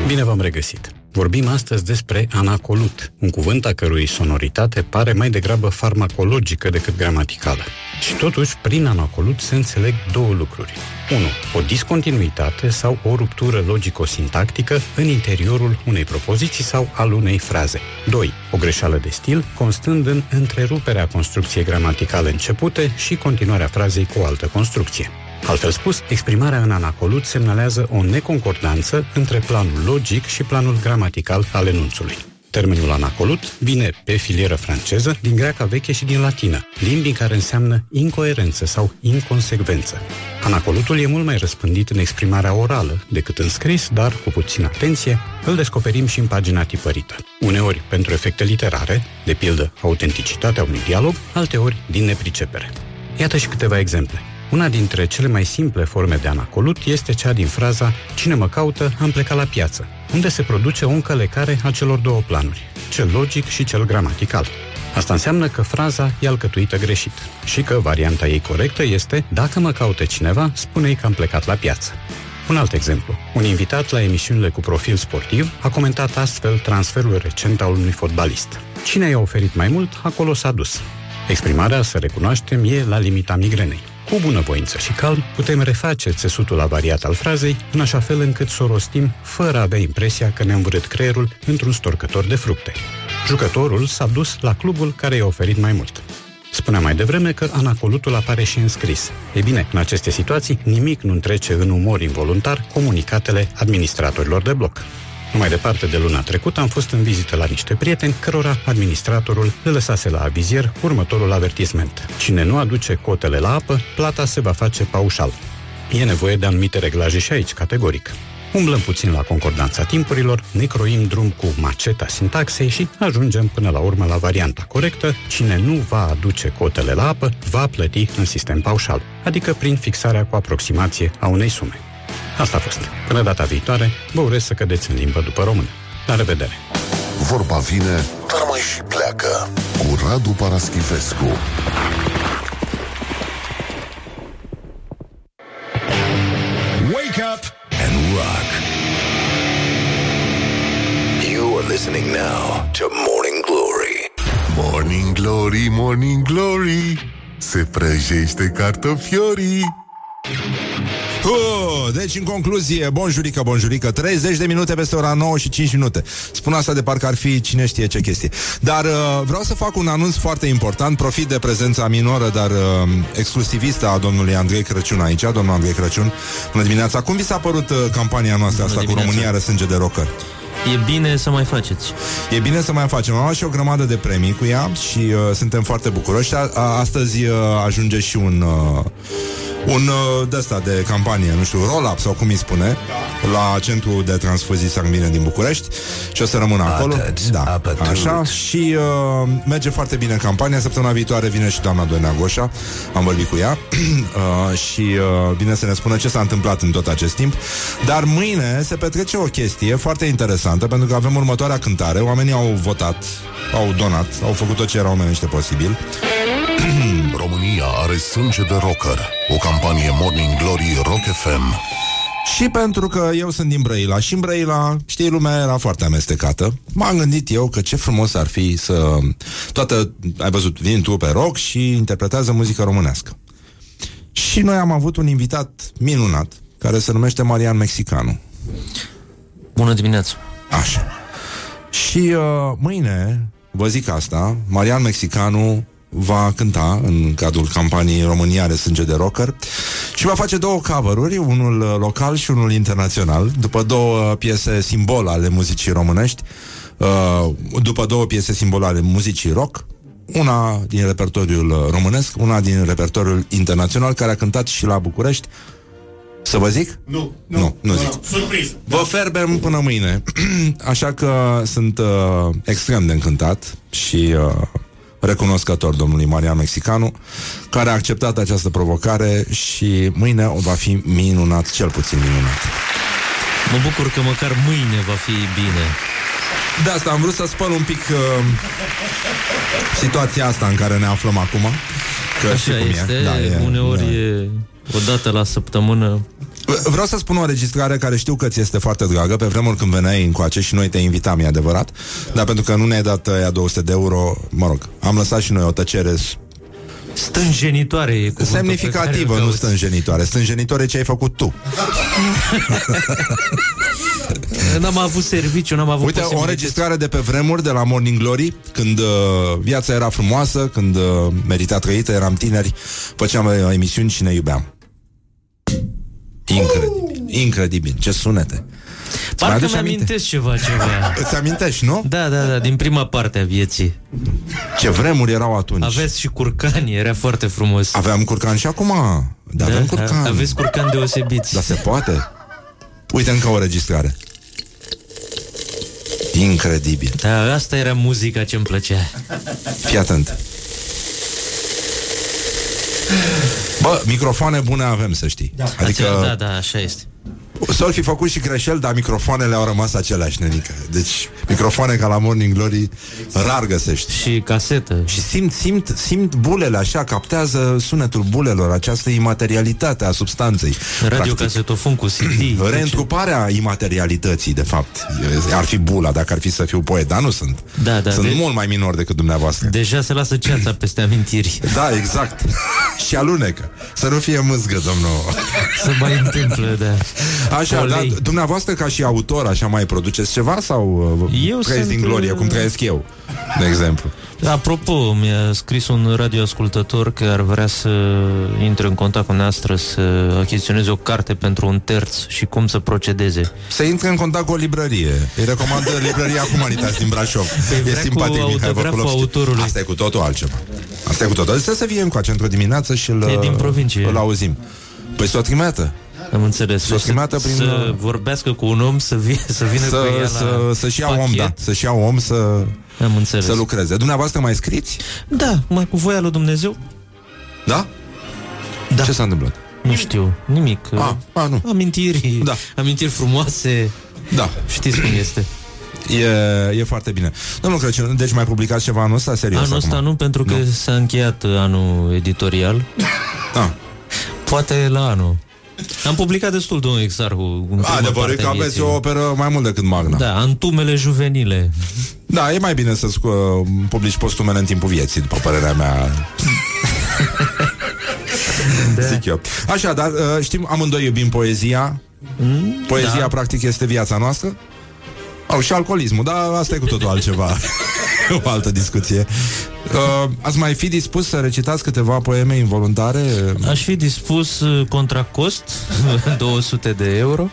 Bine v-am regăsit! Vorbim astăzi despre anacolut, un cuvânt a cărui sonoritate pare mai degrabă farmacologică decât gramaticală. Și totuși, prin anacolut se înțeleg două lucruri. 1. O discontinuitate sau o ruptură logico-sintactică în interiorul unei propoziții sau al unei fraze. 2. O greșeală de stil, constând în întreruperea construcției gramaticale începute și continuarea frazei cu o altă construcție. Altfel spus, exprimarea în anacolut semnalează o neconcordanță între planul logic și planul gramatical al enunțului. Termenul anacolut vine pe filieră franceză, din greaca veche și din latină, limbi care înseamnă incoerență sau inconsecvență. Anacolutul e mult mai răspândit în exprimarea orală decât în scris, dar, cu puțină atenție, îl descoperim și în pagina tipărită. Uneori pentru efecte literare, de pildă autenticitatea unui dialog, alteori din nepricepere. Iată și câteva exemple. Una dintre cele mai simple forme de anacolut este cea din fraza Cine mă caută, am plecat la piață, unde se produce o încălecare a celor două planuri, cel logic și cel gramatical. Asta înseamnă că fraza e alcătuită greșit și că varianta ei corectă este Dacă mă caută cineva, spune-i că am plecat la piață. Un alt exemplu. Un invitat la emisiunile cu profil sportiv a comentat astfel transferul recent al unui fotbalist. Cine i-a oferit mai mult, acolo s-a dus. Exprimarea, să recunoaștem, e la limita migrenei. Cu bunăvoință și calm, putem reface țesutul avariat al frazei, în așa fel încât să o rostim fără a avea impresia că ne-am vârât creierul într-un storcător de fructe. Jucătorul s-a dus la clubul care i-a oferit mai mult. Spuneam mai devreme că anacolutul apare și în scris. Ei bine, în aceste situații, nimic nu trece în umor involuntar comunicatele administratorilor de bloc. Nu mai departe de luna trecută am fost în vizită la niște prieteni cărora administratorul le lăsase la avizier următorul avertisment. Cine nu aduce cotele la apă, plata se va face paușal. E nevoie de anumite reglaje și aici, categoric. Umblăm puțin la concordanța timpurilor, ne croim drum cu maceta sintaxei și ajungem până la urmă la varianta corectă. Cine nu va aduce cotele la apă, va plăti în sistem paușal, adică prin fixarea cu aproximație a unei sume. Asta a fost. Până data viitoare, vă urez să cădeți în limbă după română. La revedere! Vorba vine, dar mai și pleacă. Cu Radu Paraschivescu. Wake up and rock. You are listening now to Morning Glory. Morning Glory, Morning Glory, se prăjește cartofiorii. Uh, deci, în concluzie, bonjurică, bonjurică 30 de minute peste ora 9 și 5 minute Spun asta de parcă ar fi cine știe ce chestie Dar uh, vreau să fac un anunț foarte important Profit de prezența minoră, dar uh, exclusivistă a domnului Andrei Crăciun aici Domnul Andrei Crăciun, bună dimineața Cum vi s-a părut uh, campania noastră asta dimineața. cu România are sânge de rocker? E bine să mai faceți. E bine să mai facem. Am luat și o grămadă de premii cu ea și uh, suntem foarte bucuroși. A, a, astăzi uh, ajunge și un uh, un uh, de ăsta de campanie, nu știu, roll-up sau cum îi spune, la Centrul de Transfuzii Sanguine din București și o să rămână acolo. Da, așa. Și uh, merge foarte bine campania. Săptămâna viitoare vine și doamna Doina Goșa. Am vorbit cu ea uh, și uh, vine să ne spună ce s-a întâmplat în tot acest timp. Dar mâine se petrece o chestie foarte interesantă pentru că avem următoarea cântare. Oamenii au votat, au donat, au făcut tot ce era omenește posibil. România are sânge de rocker. O campanie Morning Glory Rock FM. Și pentru că eu sunt din Brăila și în Brăila, știi, lumea era foarte amestecată, m-am gândit eu că ce frumos ar fi să... Toată, ai văzut, vin tu pe rock și interpretează muzică românească. Și noi am avut un invitat minunat, care se numește Marian Mexicanu. Bună dimineața! Așa. Și uh, mâine, vă zic asta, Marian Mexicanu va cânta în cadrul campaniei România are sânge de rocker și va face două cover-uri, unul uh, local și unul internațional, după două piese simbol ale muzicii românești, uh, după două piese simbol ale muzicii rock, una din repertoriul uh, românesc, una din repertoriul internațional, care a cântat și la București. Să vă zic? Nu, Nu, nu, nu zic. Surpriză. Vă ferbem până mâine Așa că sunt uh, extrem de încântat Și uh, recunoscător domnului Marian Mexicanu Care a acceptat această provocare Și mâine o va fi minunat Cel puțin minunat Mă bucur că măcar mâine va fi bine. De asta am vrut să spăl un pic uh, Situația asta în care ne aflăm acum Că știi Așa cum este, e. Da, e uneori da. e o dată la săptămână. Vreau să spun o înregistrare care știu că ți este foarte dragă. Pe vremuri când veneai încoace și noi te invitam, e adevărat. Dar pentru că nu ne-ai dat aia 200 de euro Mă rog, am lăsat și noi o tăcere Stânjenitoare e cuvântul pe care Semnificativă, îl nu cauți. stânjenitoare. Stânjenitoare ce ai făcut tu. N-am avut serviciu, n-am avut Uite, o posibilitate. înregistrare de pe vremuri De la Morning Glory Când uh, viața era frumoasă Când uh, merita trăită, eram tineri Făceam uh, emisiuni și ne iubeam Incredibil, incredibil, ce sunete Îți mai Parcă aduci aminte? mi-amintesc ceva, ceva. Îți amintești, nu? Da, da, da, din prima parte a vieții. Ce vremuri erau atunci Aveți și curcani, era foarte frumos. Aveam curcan și acum Da, avem curcan Aveți curcani deosebiți. Dar se poate? Uite încă o înregistrare Incredibil Da, asta era muzica ce-mi plăcea. Fii atent Bă, microfoane bune avem, să știi da. Adică Da, da, așa este. S-ar fi făcut și greșeli, dar microfoanele au rămas aceleași, nenică. Deci, microfoane ca la Morning Glory rar găsești. Și casetă. Și simt, simt, simt bulele așa, captează sunetul bulelor, această imaterialitate a substanței. Radiocasetofon cu CD. Reîntruparea imaterialității, de fapt. Ar fi bula dacă ar fi să fiu poet, dar nu sunt. Da, da, sunt de- mult mai minor decât dumneavoastră. Deja se lasă ceața peste amintiri. Da, exact. și alunecă. Să nu fie mâzgă, domnul. Se mai întâmplă, da. Așa, da, Polei. dumneavoastră ca și autor, așa mai produceți ceva sau uh, Eu trăiesc sunt, din glorie, uh, cum trăiesc eu, de exemplu? Apropo, mi-a scris un radioascultător că ar vrea să intre în contact cu noastră să achiziționeze o carte pentru un terț și cum să procedeze. Să intre în contact cu o librărie. Îi recomandă librăria Humanitas din Brașov. Păi e vrea simpatic, cu Mihai autograful Văculovski. autorului. Asta e cu totul altceva. Asta e cu totul. Să se vie încoace într-o dimineață și îl, E din provincie. îl auzim. Păi s-o trimetă. Am înțeles. S-o trimeată prin... Să vorbească cu un om, să, vie, să vină să, cu ea la să, să-și ia om, pachet. da. Să-și ia om să, Am înțeles. să lucreze. Dumneavoastră mai scriți? Da, mai cu voia lui Dumnezeu? Da? Da. Ce s-a întâmplat? Nu știu, nimic. A, a, nu. Amintiri, Da. amintiri frumoase. Da. Știți cum este. E, e foarte bine. Domnul Crăciun, deci mai publicați ceva anul ăsta? Serios Anul ăsta acum? nu, pentru că s-a încheiat uh, anul editorial. Da. Poate la anul. Am publicat destul, domnul Exarhu. în prima Adevărul e parte că a aveți vieții. o operă mai mult decât Magna. Da, antumele juvenile. Da, e mai bine să uh, publici postumele în timpul vieții, după părerea mea. da. Zic eu. Așa, dar uh, știm, amândoi iubim poezia. Mm, Poezia, da. practic, este viața noastră. Au și alcoolismul, dar asta e cu totul altceva. o altă discuție. Uh, ați mai fi dispus să recitați câteva poeme involuntare? Aș fi dispus uh, contra cost 200 de euro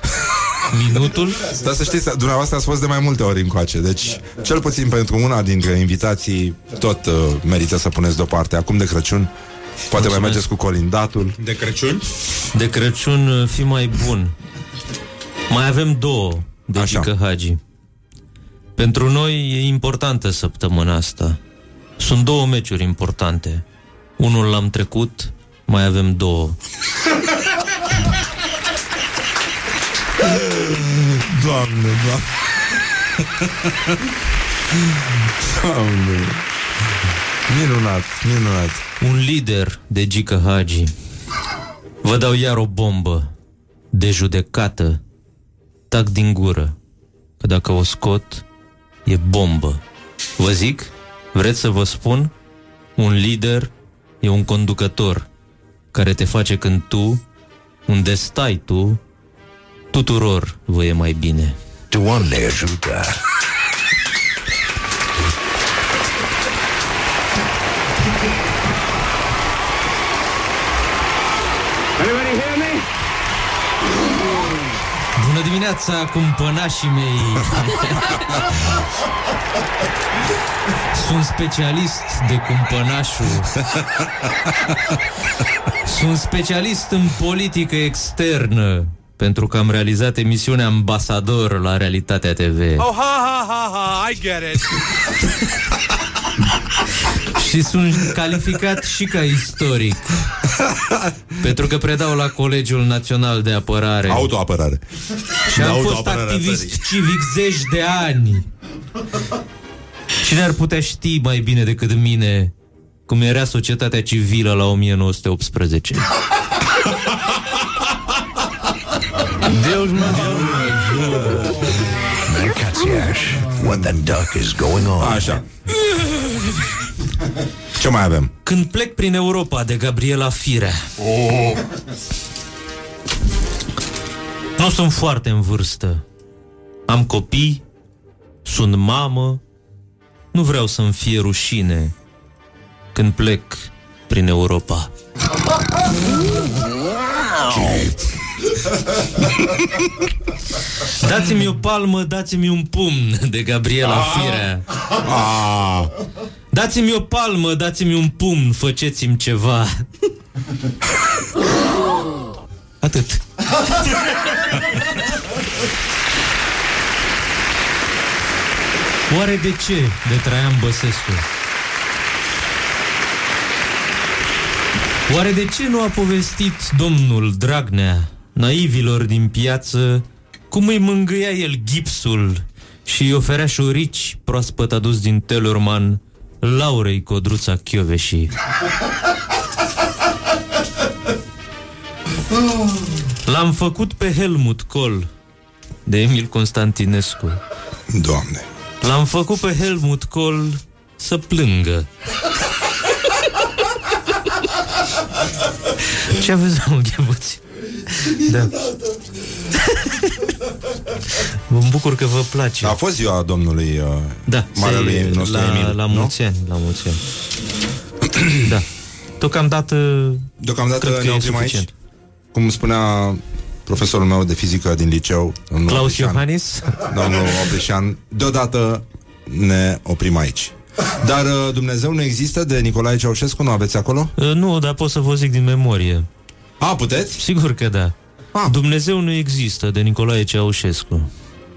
minutul. Dar să știți, dumneavoastră ați fost de mai multe ori încoace, deci cel puțin pentru una dintre invitații tot uh, merită să puneți deoparte. Acum de Crăciun, poate mai Mulțumesc. mergeți cu colindatul. De Crăciun? De Crăciun uh, fi mai bun. Mai avem două de Așa. Gică Hagi. Pentru noi e importantă săptămâna asta. Sunt două meciuri importante. Unul l-am trecut, mai avem două. Doamne, doamne. Doamne. Minunat, minunat. Un lider de Gică Hagi. Vă dau iar o bombă de judecată. Tac din gură, că dacă o scot, e bombă. Vă zic, vreți să vă spun? Un lider e un conducător care te face când tu, unde stai tu, tuturor vă e mai bine. Doamne ajută! Anybody hear me? Bună dimineața, cumpănașii mei! Sunt specialist de cumpănașul. Sunt specialist în politică externă pentru că am realizat emisiunea Ambasador la Realitatea TV. Oh, ha, ha, ha, ha, I get it. Și sunt calificat și ca istoric. Pentru că predau la Colegiul Național de Apărare. Autoapărare. Și De am fost autoapărarea activist țării. civic zeci de ani. Cine ar putea ști mai bine decât mine cum era societatea civilă la 1918? Deus mă Mancațiaș, when the duck is going on. Așa. Ce mai avem? Când plec prin Europa de Gabriela Firea. Oh. Nu sunt foarte în vârstă. Am copii, sunt mamă, nu vreau să-mi fie rușine când plec prin Europa. Dați-mi o palmă, dați-mi un pumn de Gabriela Firea. Ah. Dați-mi o palmă, dați-mi un pumn, faceți-mi ceva. Atât. Oare de ce de Traian Băsescu? Oare de ce nu a povestit domnul Dragnea naivilor din piață cum îi mângâia el gipsul și îi oferea șorici proaspăt adus din Telorman Laurei Codruța Chioveși? L-am făcut pe Helmut Kohl de Emil Constantinescu. Doamne. L-am făcut pe Helmut Kohl să plângă. Ce aveți, domnul Ghebuț? Da. Mă bucur că vă place. A fost ziua domnului uh, Da, marelui se- nostru la, Emil, la nu? mulți ani, la mulți ani. da. Deocamdată, Deocamdată cred că ne e oprim aici. suficient. Cum spunea profesorul meu de fizică din liceu, domnul Claus Oprișan, Iohannis? Domnul Oprișan, deodată ne oprim aici. Dar uh, Dumnezeu nu există de Nicolae Ceaușescu? Nu aveți acolo? Uh, Nu, dar pot să vă zic din memorie. A, puteți? Sigur că da. Ah. Dumnezeu nu există de Nicolae Ceaușescu.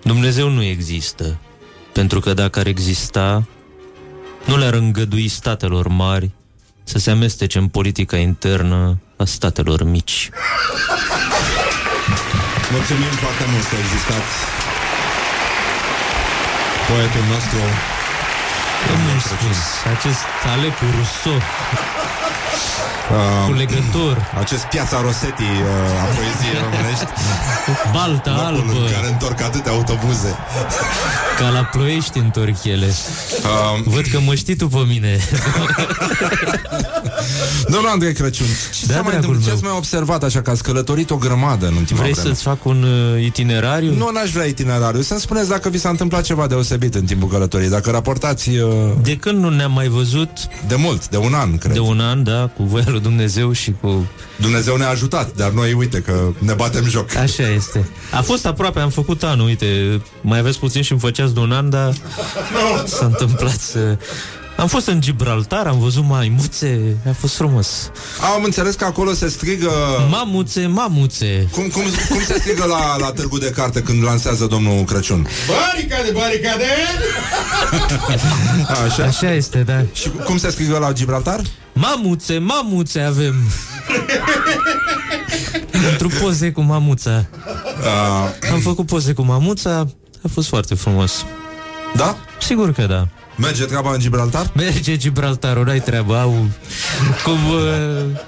Dumnezeu nu există. Pentru că dacă ar exista, nu le-ar îngădui statelor mari să se amestece în politica internă a statelor mici. Mulțumim foarte mult că existați. Poetul nostru Domnul spus, acest Alecu Rousseau, uh, culegător, Acest piața Rosetti uh, a poeziei românești balta Locul albă, în care întorc atâtea autobuze ca la ploiești întorc ele. uh, Văd că mă știi tu pe mine. Domnul Andrei Crăciun Ce Da, s-a mai dragul întâmplat? Ce meu. ați mai observat așa că ați călătorit o grămadă în ultima Vrei vreme? să-ți fac un uh, itinerariu? Nu, n-aș vrea itinerariu Să-mi spuneți dacă vi s-a întâmplat ceva deosebit în timpul călătoriei Dacă raportați uh, De când nu ne-am mai văzut? de mult, de un an, cred De un an, da, cu voia lui Dumnezeu și cu... Dumnezeu ne-a ajutat, dar noi, uite, că ne batem joc Așa este. A fost aproape, am făcut anul, uite, mai aveți puțin și îmi făceați de un an, dar s-a întâmplat să... Am fost în Gibraltar, am văzut maimuțe, a fost frumos. Am înțeles că acolo se strigă Mamuțe, mamuțe. Cum, cum, cum se strigă la, la târgu de carte când lansează domnul Crăciun? Baricade, baricade! Așa. Așa este, da. Și cum se strigă la Gibraltar? Mamuțe, mamuțe avem. Pentru poze cu mamuța. Uh, Am făcut poze cu mamuța, a fost foarte frumos. da? Sigur că da. Merge treaba în Gibraltar? Merge Gibraltarul, n-ai treaba. Au, cum, uh,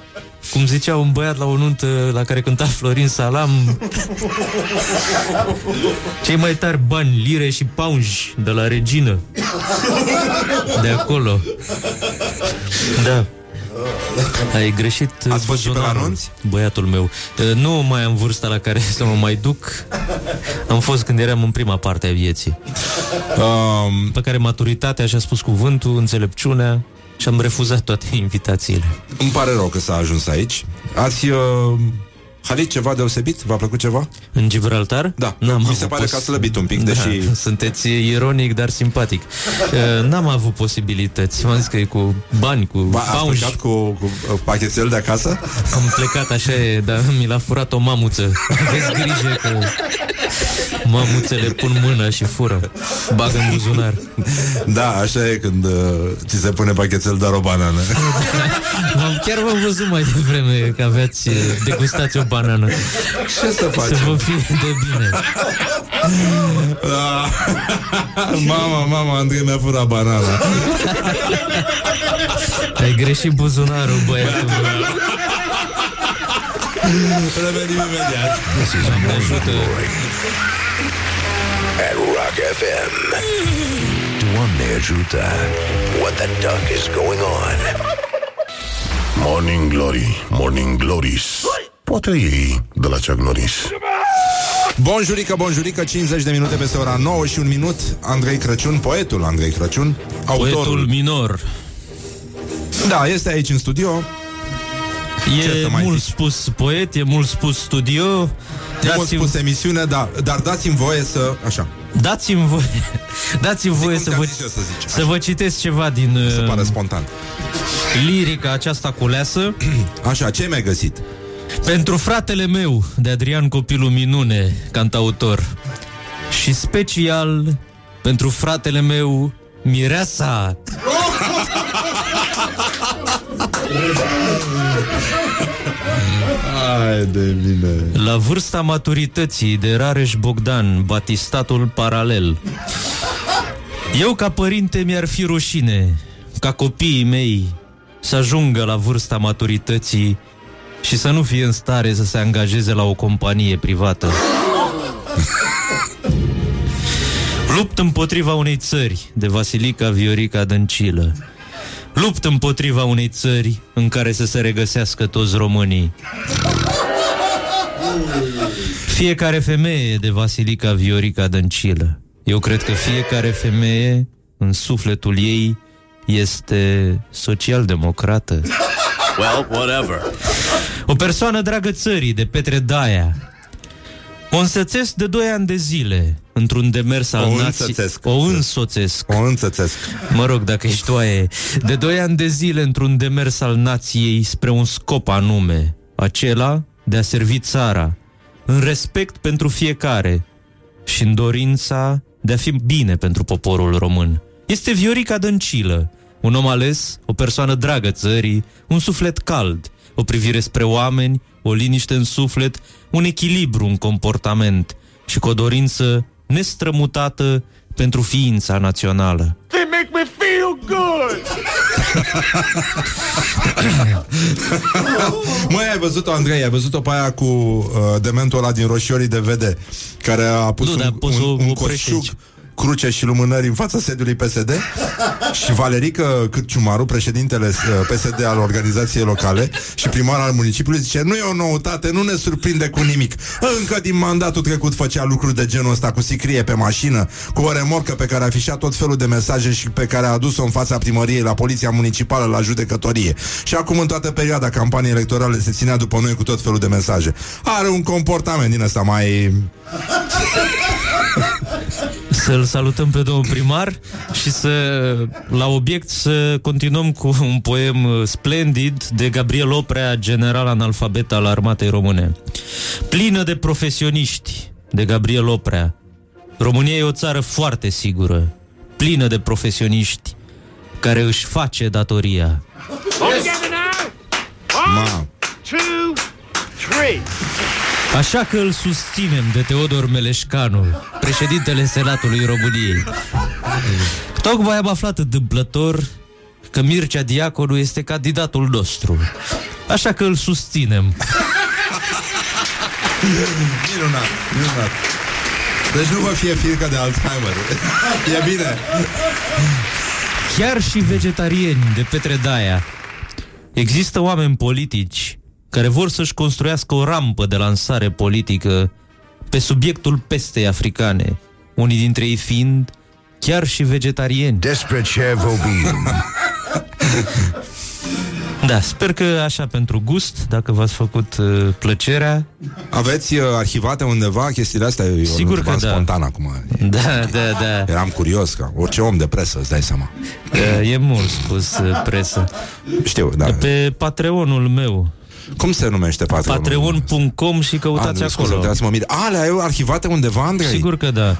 cum zicea un băiat la o nuntă la care cânta Florin Salam Cei mai tari bani, lire și paunji de la regină De acolo Da ai greșit Ați fost și pe la buzunarul, anunți? Băiatul meu Uh, Nu mai am vârsta la care să mă mai duc Am fost când eram în prima parte a vieții Um, Pe care maturitatea și-a spus cuvântul, înțelepciunea Și am refuzat toate invitațiile îmi pare rău că s-a ajuns aici. Ați uh, halit ceva deosebit? V-a plăcut ceva? În Gibraltar? Da, N-am mi se avut pare pos- că a slăbit un pic, Da, deși... Sunteți ironic, dar simpatic Uh, N-am avut posibilități M-am zis că e cu bani, cu Ba, ați paunji plecat cu, cu uh, pachetel de acasă? Am plecat așa e, dar mi l-a furat o mamuță Aveți grijă că Mamuțele pun mână și fură Bagă în buzunar Da, așa e când uh, ți se pune pachetel doar o banană. M-am, Chiar v-am văzut mai devreme Că aveați uh, degustați o banană Ce să facem? Să vă fie de bine Da. mama, mama, Andrei mi-a furat banana. Ai greșit buzunarul, băiatul meu. Revenim imediat. This is Morning Glory at Rock FM. Doamne ajută! What the duck is going on? Morning Glory, Morning Glories Poate ei de la Chuck Norris Bonjurică, bonjurică, 50 de minute peste ora 9 și un minut. Andrei Crăciun, poetul Andrei Crăciun, autorul. Poetul minor Da, este aici în studio. Ce E să mai mult zici? spus poet, e mult spus studio E mult Dați-mi, spus emisiune, da, dar dați-mi voie să... Așa. dați-mi voie Dați-mi voie cum să te-am vă, zis eu să zici. să vă citesc ceva din Se pare uh, spontan. lirica aceasta culeasă Așa, ce ai mai găsit? Pentru fratele meu, de Adrian Copilul Minune, cantautor. Și special pentru fratele meu, Mireasa. Hai de mine. La vârsta maturității de Rareș Bogdan, batistatul paralel. Eu ca părinte mi-ar fi rușine Ca copiii mei să ajungă la vârsta maturității Și să nu fie în stare să se angajeze la o companie privată Lupt împotriva unei țări de Vasilica Viorica Dăncilă Lupt împotriva unei țări în care să se regăsească toți românii fiecare femeie de Vasilica Viorica Dăncilă. Eu cred că fiecare femeie, în sufletul ei, este social-democrată. Well, whatever. O persoană dragă țării, de Petre Daia. O însățesc de 2 ani de zile într-un demers al O nației. însoțesc. O însoțesc. O înțățesc. Mă rog, dacă ești oaie. De 2 ani de zile într-un demers al nației spre un scop anume, acela de a servi țara, în respect pentru fiecare și în dorința de a fi bine pentru poporul român. Este Viorica Dăncilă, un om ales, o persoană dragă țării, un suflet cald, o privire spre oameni, o liniște în suflet, un echilibru în comportament și cu o dorință nestrămutată pentru ființa națională. They make me feel good. Măi, ai văzut-o, Andrei, ai văzut-o pe aia cu uh, dementul ăla din roșiorii de vede, care a pus Nu, un, dar poți să un, o un oprești coșug, aici. Cruce și lumânări în fața sediului PSD și Valerică Cârciumaru, președintele uh, PSD al organizației locale și primar al municipiului, zice, nu e o noutate, nu ne surprinde cu nimic. Încă din mandatul trecut făcea lucruri de genul ăsta cu sicrie pe mașină, cu o remorcă pe care a afișat tot felul de mesaje și pe care a adus-o în fața primăriei la poliția municipală, la judecătorie. Și acum în toată perioada campaniei electorale se ținea după noi cu tot felul de mesaje. Are un comportament din ăsta mai... Să-l salutăm pe domnul primar și să, la obiect, să continuăm cu un poem uh, splendid de Gabriel Oprea, general analfabet al armatei române. Plină de profesioniști, de Gabriel Oprea. România e o țară foarte sigură, plină de profesioniști care își face datoria. All together now. One, Ma. two, three. Așa că îl susținem de Teodor Meleșcanu, președintele Senatului României. Tocmai am aflat întâmplător că Mircea Diaconu este candidatul nostru. Așa că îl susținem. Minunat, minunat. Deci nu vă fie frică de Alzheimer. e bine. Chiar și vegetarieni de Petre Daia. Există oameni politici care vor să-și construiască o rampă de lansare politică pe subiectul pestei africane, unii dintre ei fiind chiar și vegetarieni. Despre ce vorbim? Da, sper că așa pentru gust, dacă v-ați făcut uh, plăcerea. Aveți uh, arhivate undeva chestiile astea? Eu Sigur nu că da. spontan acum. Da, da, da. Eram curios, ca orice om de presă, îți dai seama. Uh, E mult spus uh, presă. Știu, da. Pe Patreonul meu. Cum se numește Patreonul? Patreon.com și căutați Ah, nu, scuze, acolo. trebuie să mă mir. A, le ai arhivate undeva, Andrei? Sigur că da.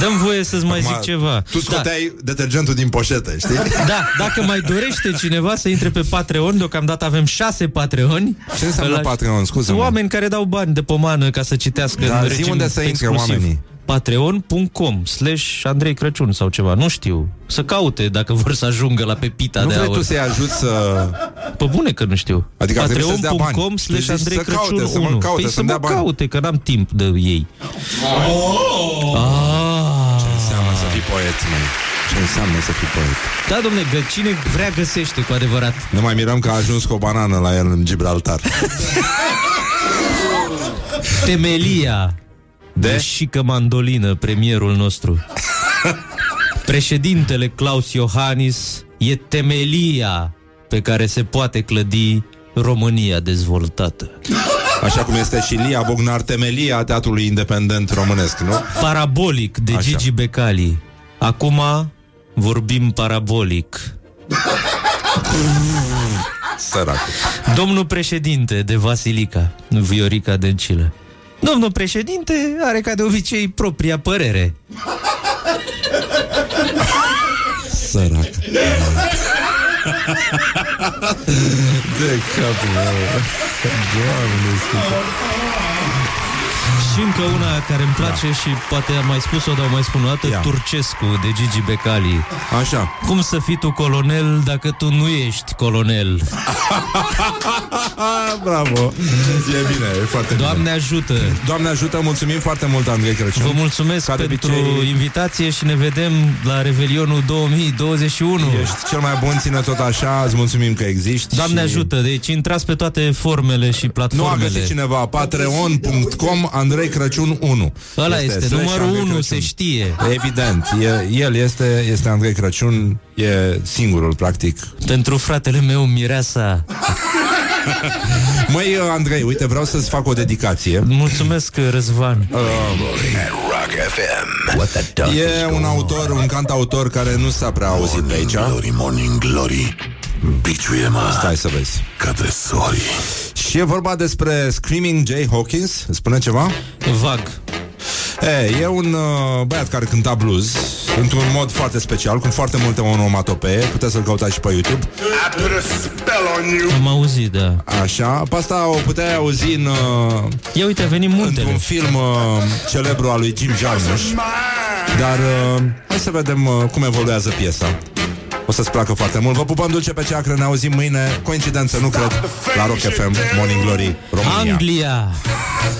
Dăm voie să-ți mai zic ceva. Tu scoteai detergentul din poșetă, știi? Da, dacă mai dorește cineva să intre pe Patreon, deocamdată avem șase Patreoni. Ce înseamnă Patreon? Scuze-mă. Sunt oameni care dau bani de pomană ca să citească Da, în zi regim unde să intre exclusiv. oamenii. Patreon.com slash Andrei Crăciun sau ceva, nu știu. Să caute dacă vor să ajungă la pepita Nu de vrei aur. tu să-i ajuți să... Pe bune că nu știu. Adică ar trebui să-ți dea bani. Patreon.com Tu slash zici Andrei să caute, Crăciun să mă 1. caute, Păi să-mi să dea mă bani. caute, că n-am timp de ei. Ah. Ce înseamnă să fii poet, măi? Ce înseamnă să fii poet? Da, domne, că cine vrea găsește cu adevărat. Ne mai mirăm că a ajuns cu o banană la el în Gibraltar. Temelia de șică mandolină, premierul nostru. Președintele Claus Iohannis e temelia pe care se poate clădi România dezvoltată. Așa cum este și Lia Bognar, temelia teatrului independent românesc, nu? Parabolic de Așa. Gigi Becali. Acum vorbim parabolic. Săracu. Domnul președinte de Vasilica, Viorica Dăncilă. Domnul președinte are ca de obicei propria părere. Sărac. De capul meu. Doamne, sfântă. Și încă una care îmi place da. și poate am mai spus-o, dar o mai spun o dată, Ia. Turcescu de Gigi Becali. Așa. Cum să fii tu colonel dacă tu nu ești colonel? Bravo. E bine, e foarte Doamne bine. ajută! Doamne ajută, mulțumim foarte mult, Andrei Crăciun. Vă mulțumesc Ca de pentru obicei, invitație și ne vedem la Revelionul 2021. Ești cel mai bun, ține tot așa, îți mulțumim că existi. Doamne și... ajută, deci intrați pe toate formele și Nu a platformele. găsit cineva Patreon.com Andrei Crăciun 1 Ăla este, slash numărul Andrei 1 Crăciun. se știe. Evident, e, el este, este Andrei Crăciun E singurul, practic Pentru fratele meu, Mireasa. Măi, Andrei, uite, vreau să-ți fac o dedicație Mulțumesc, Răzvan. uh, Rock FM. What the duck E un autor, un cantautor care nu s-a prea auzit pe aici Glory, morning glory Biciuie-mă Stai să vezi către sori Și e vorba despre Screaming Jay Hawkins Îți spune ceva? Vag. E, e un uh, băiat care cânta blues Într-un mod foarte special Cu foarte multe onomatopee Puteți să-l căutați și pe YouTube Am auzit, da. Așa, pe asta o puteai auzi în, uh, Ia uite, a venit multele. într-un film uh, celebru al lui Jim Jarmusch Dar uh, hai să vedem uh, cum evoluează piesa. O să-ți placă foarte mult. Vă pupăm dulce pe ceacră, ne auzim mâine. Coincidență, nu cred, la Rock FM, Morning Glory, România. Anglia!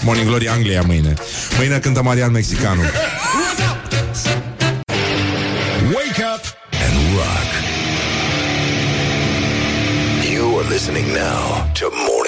Morning Glory Anglia mâine. Mâine cântă Marian Mexicanu. Wake up and rock. You are listening now to more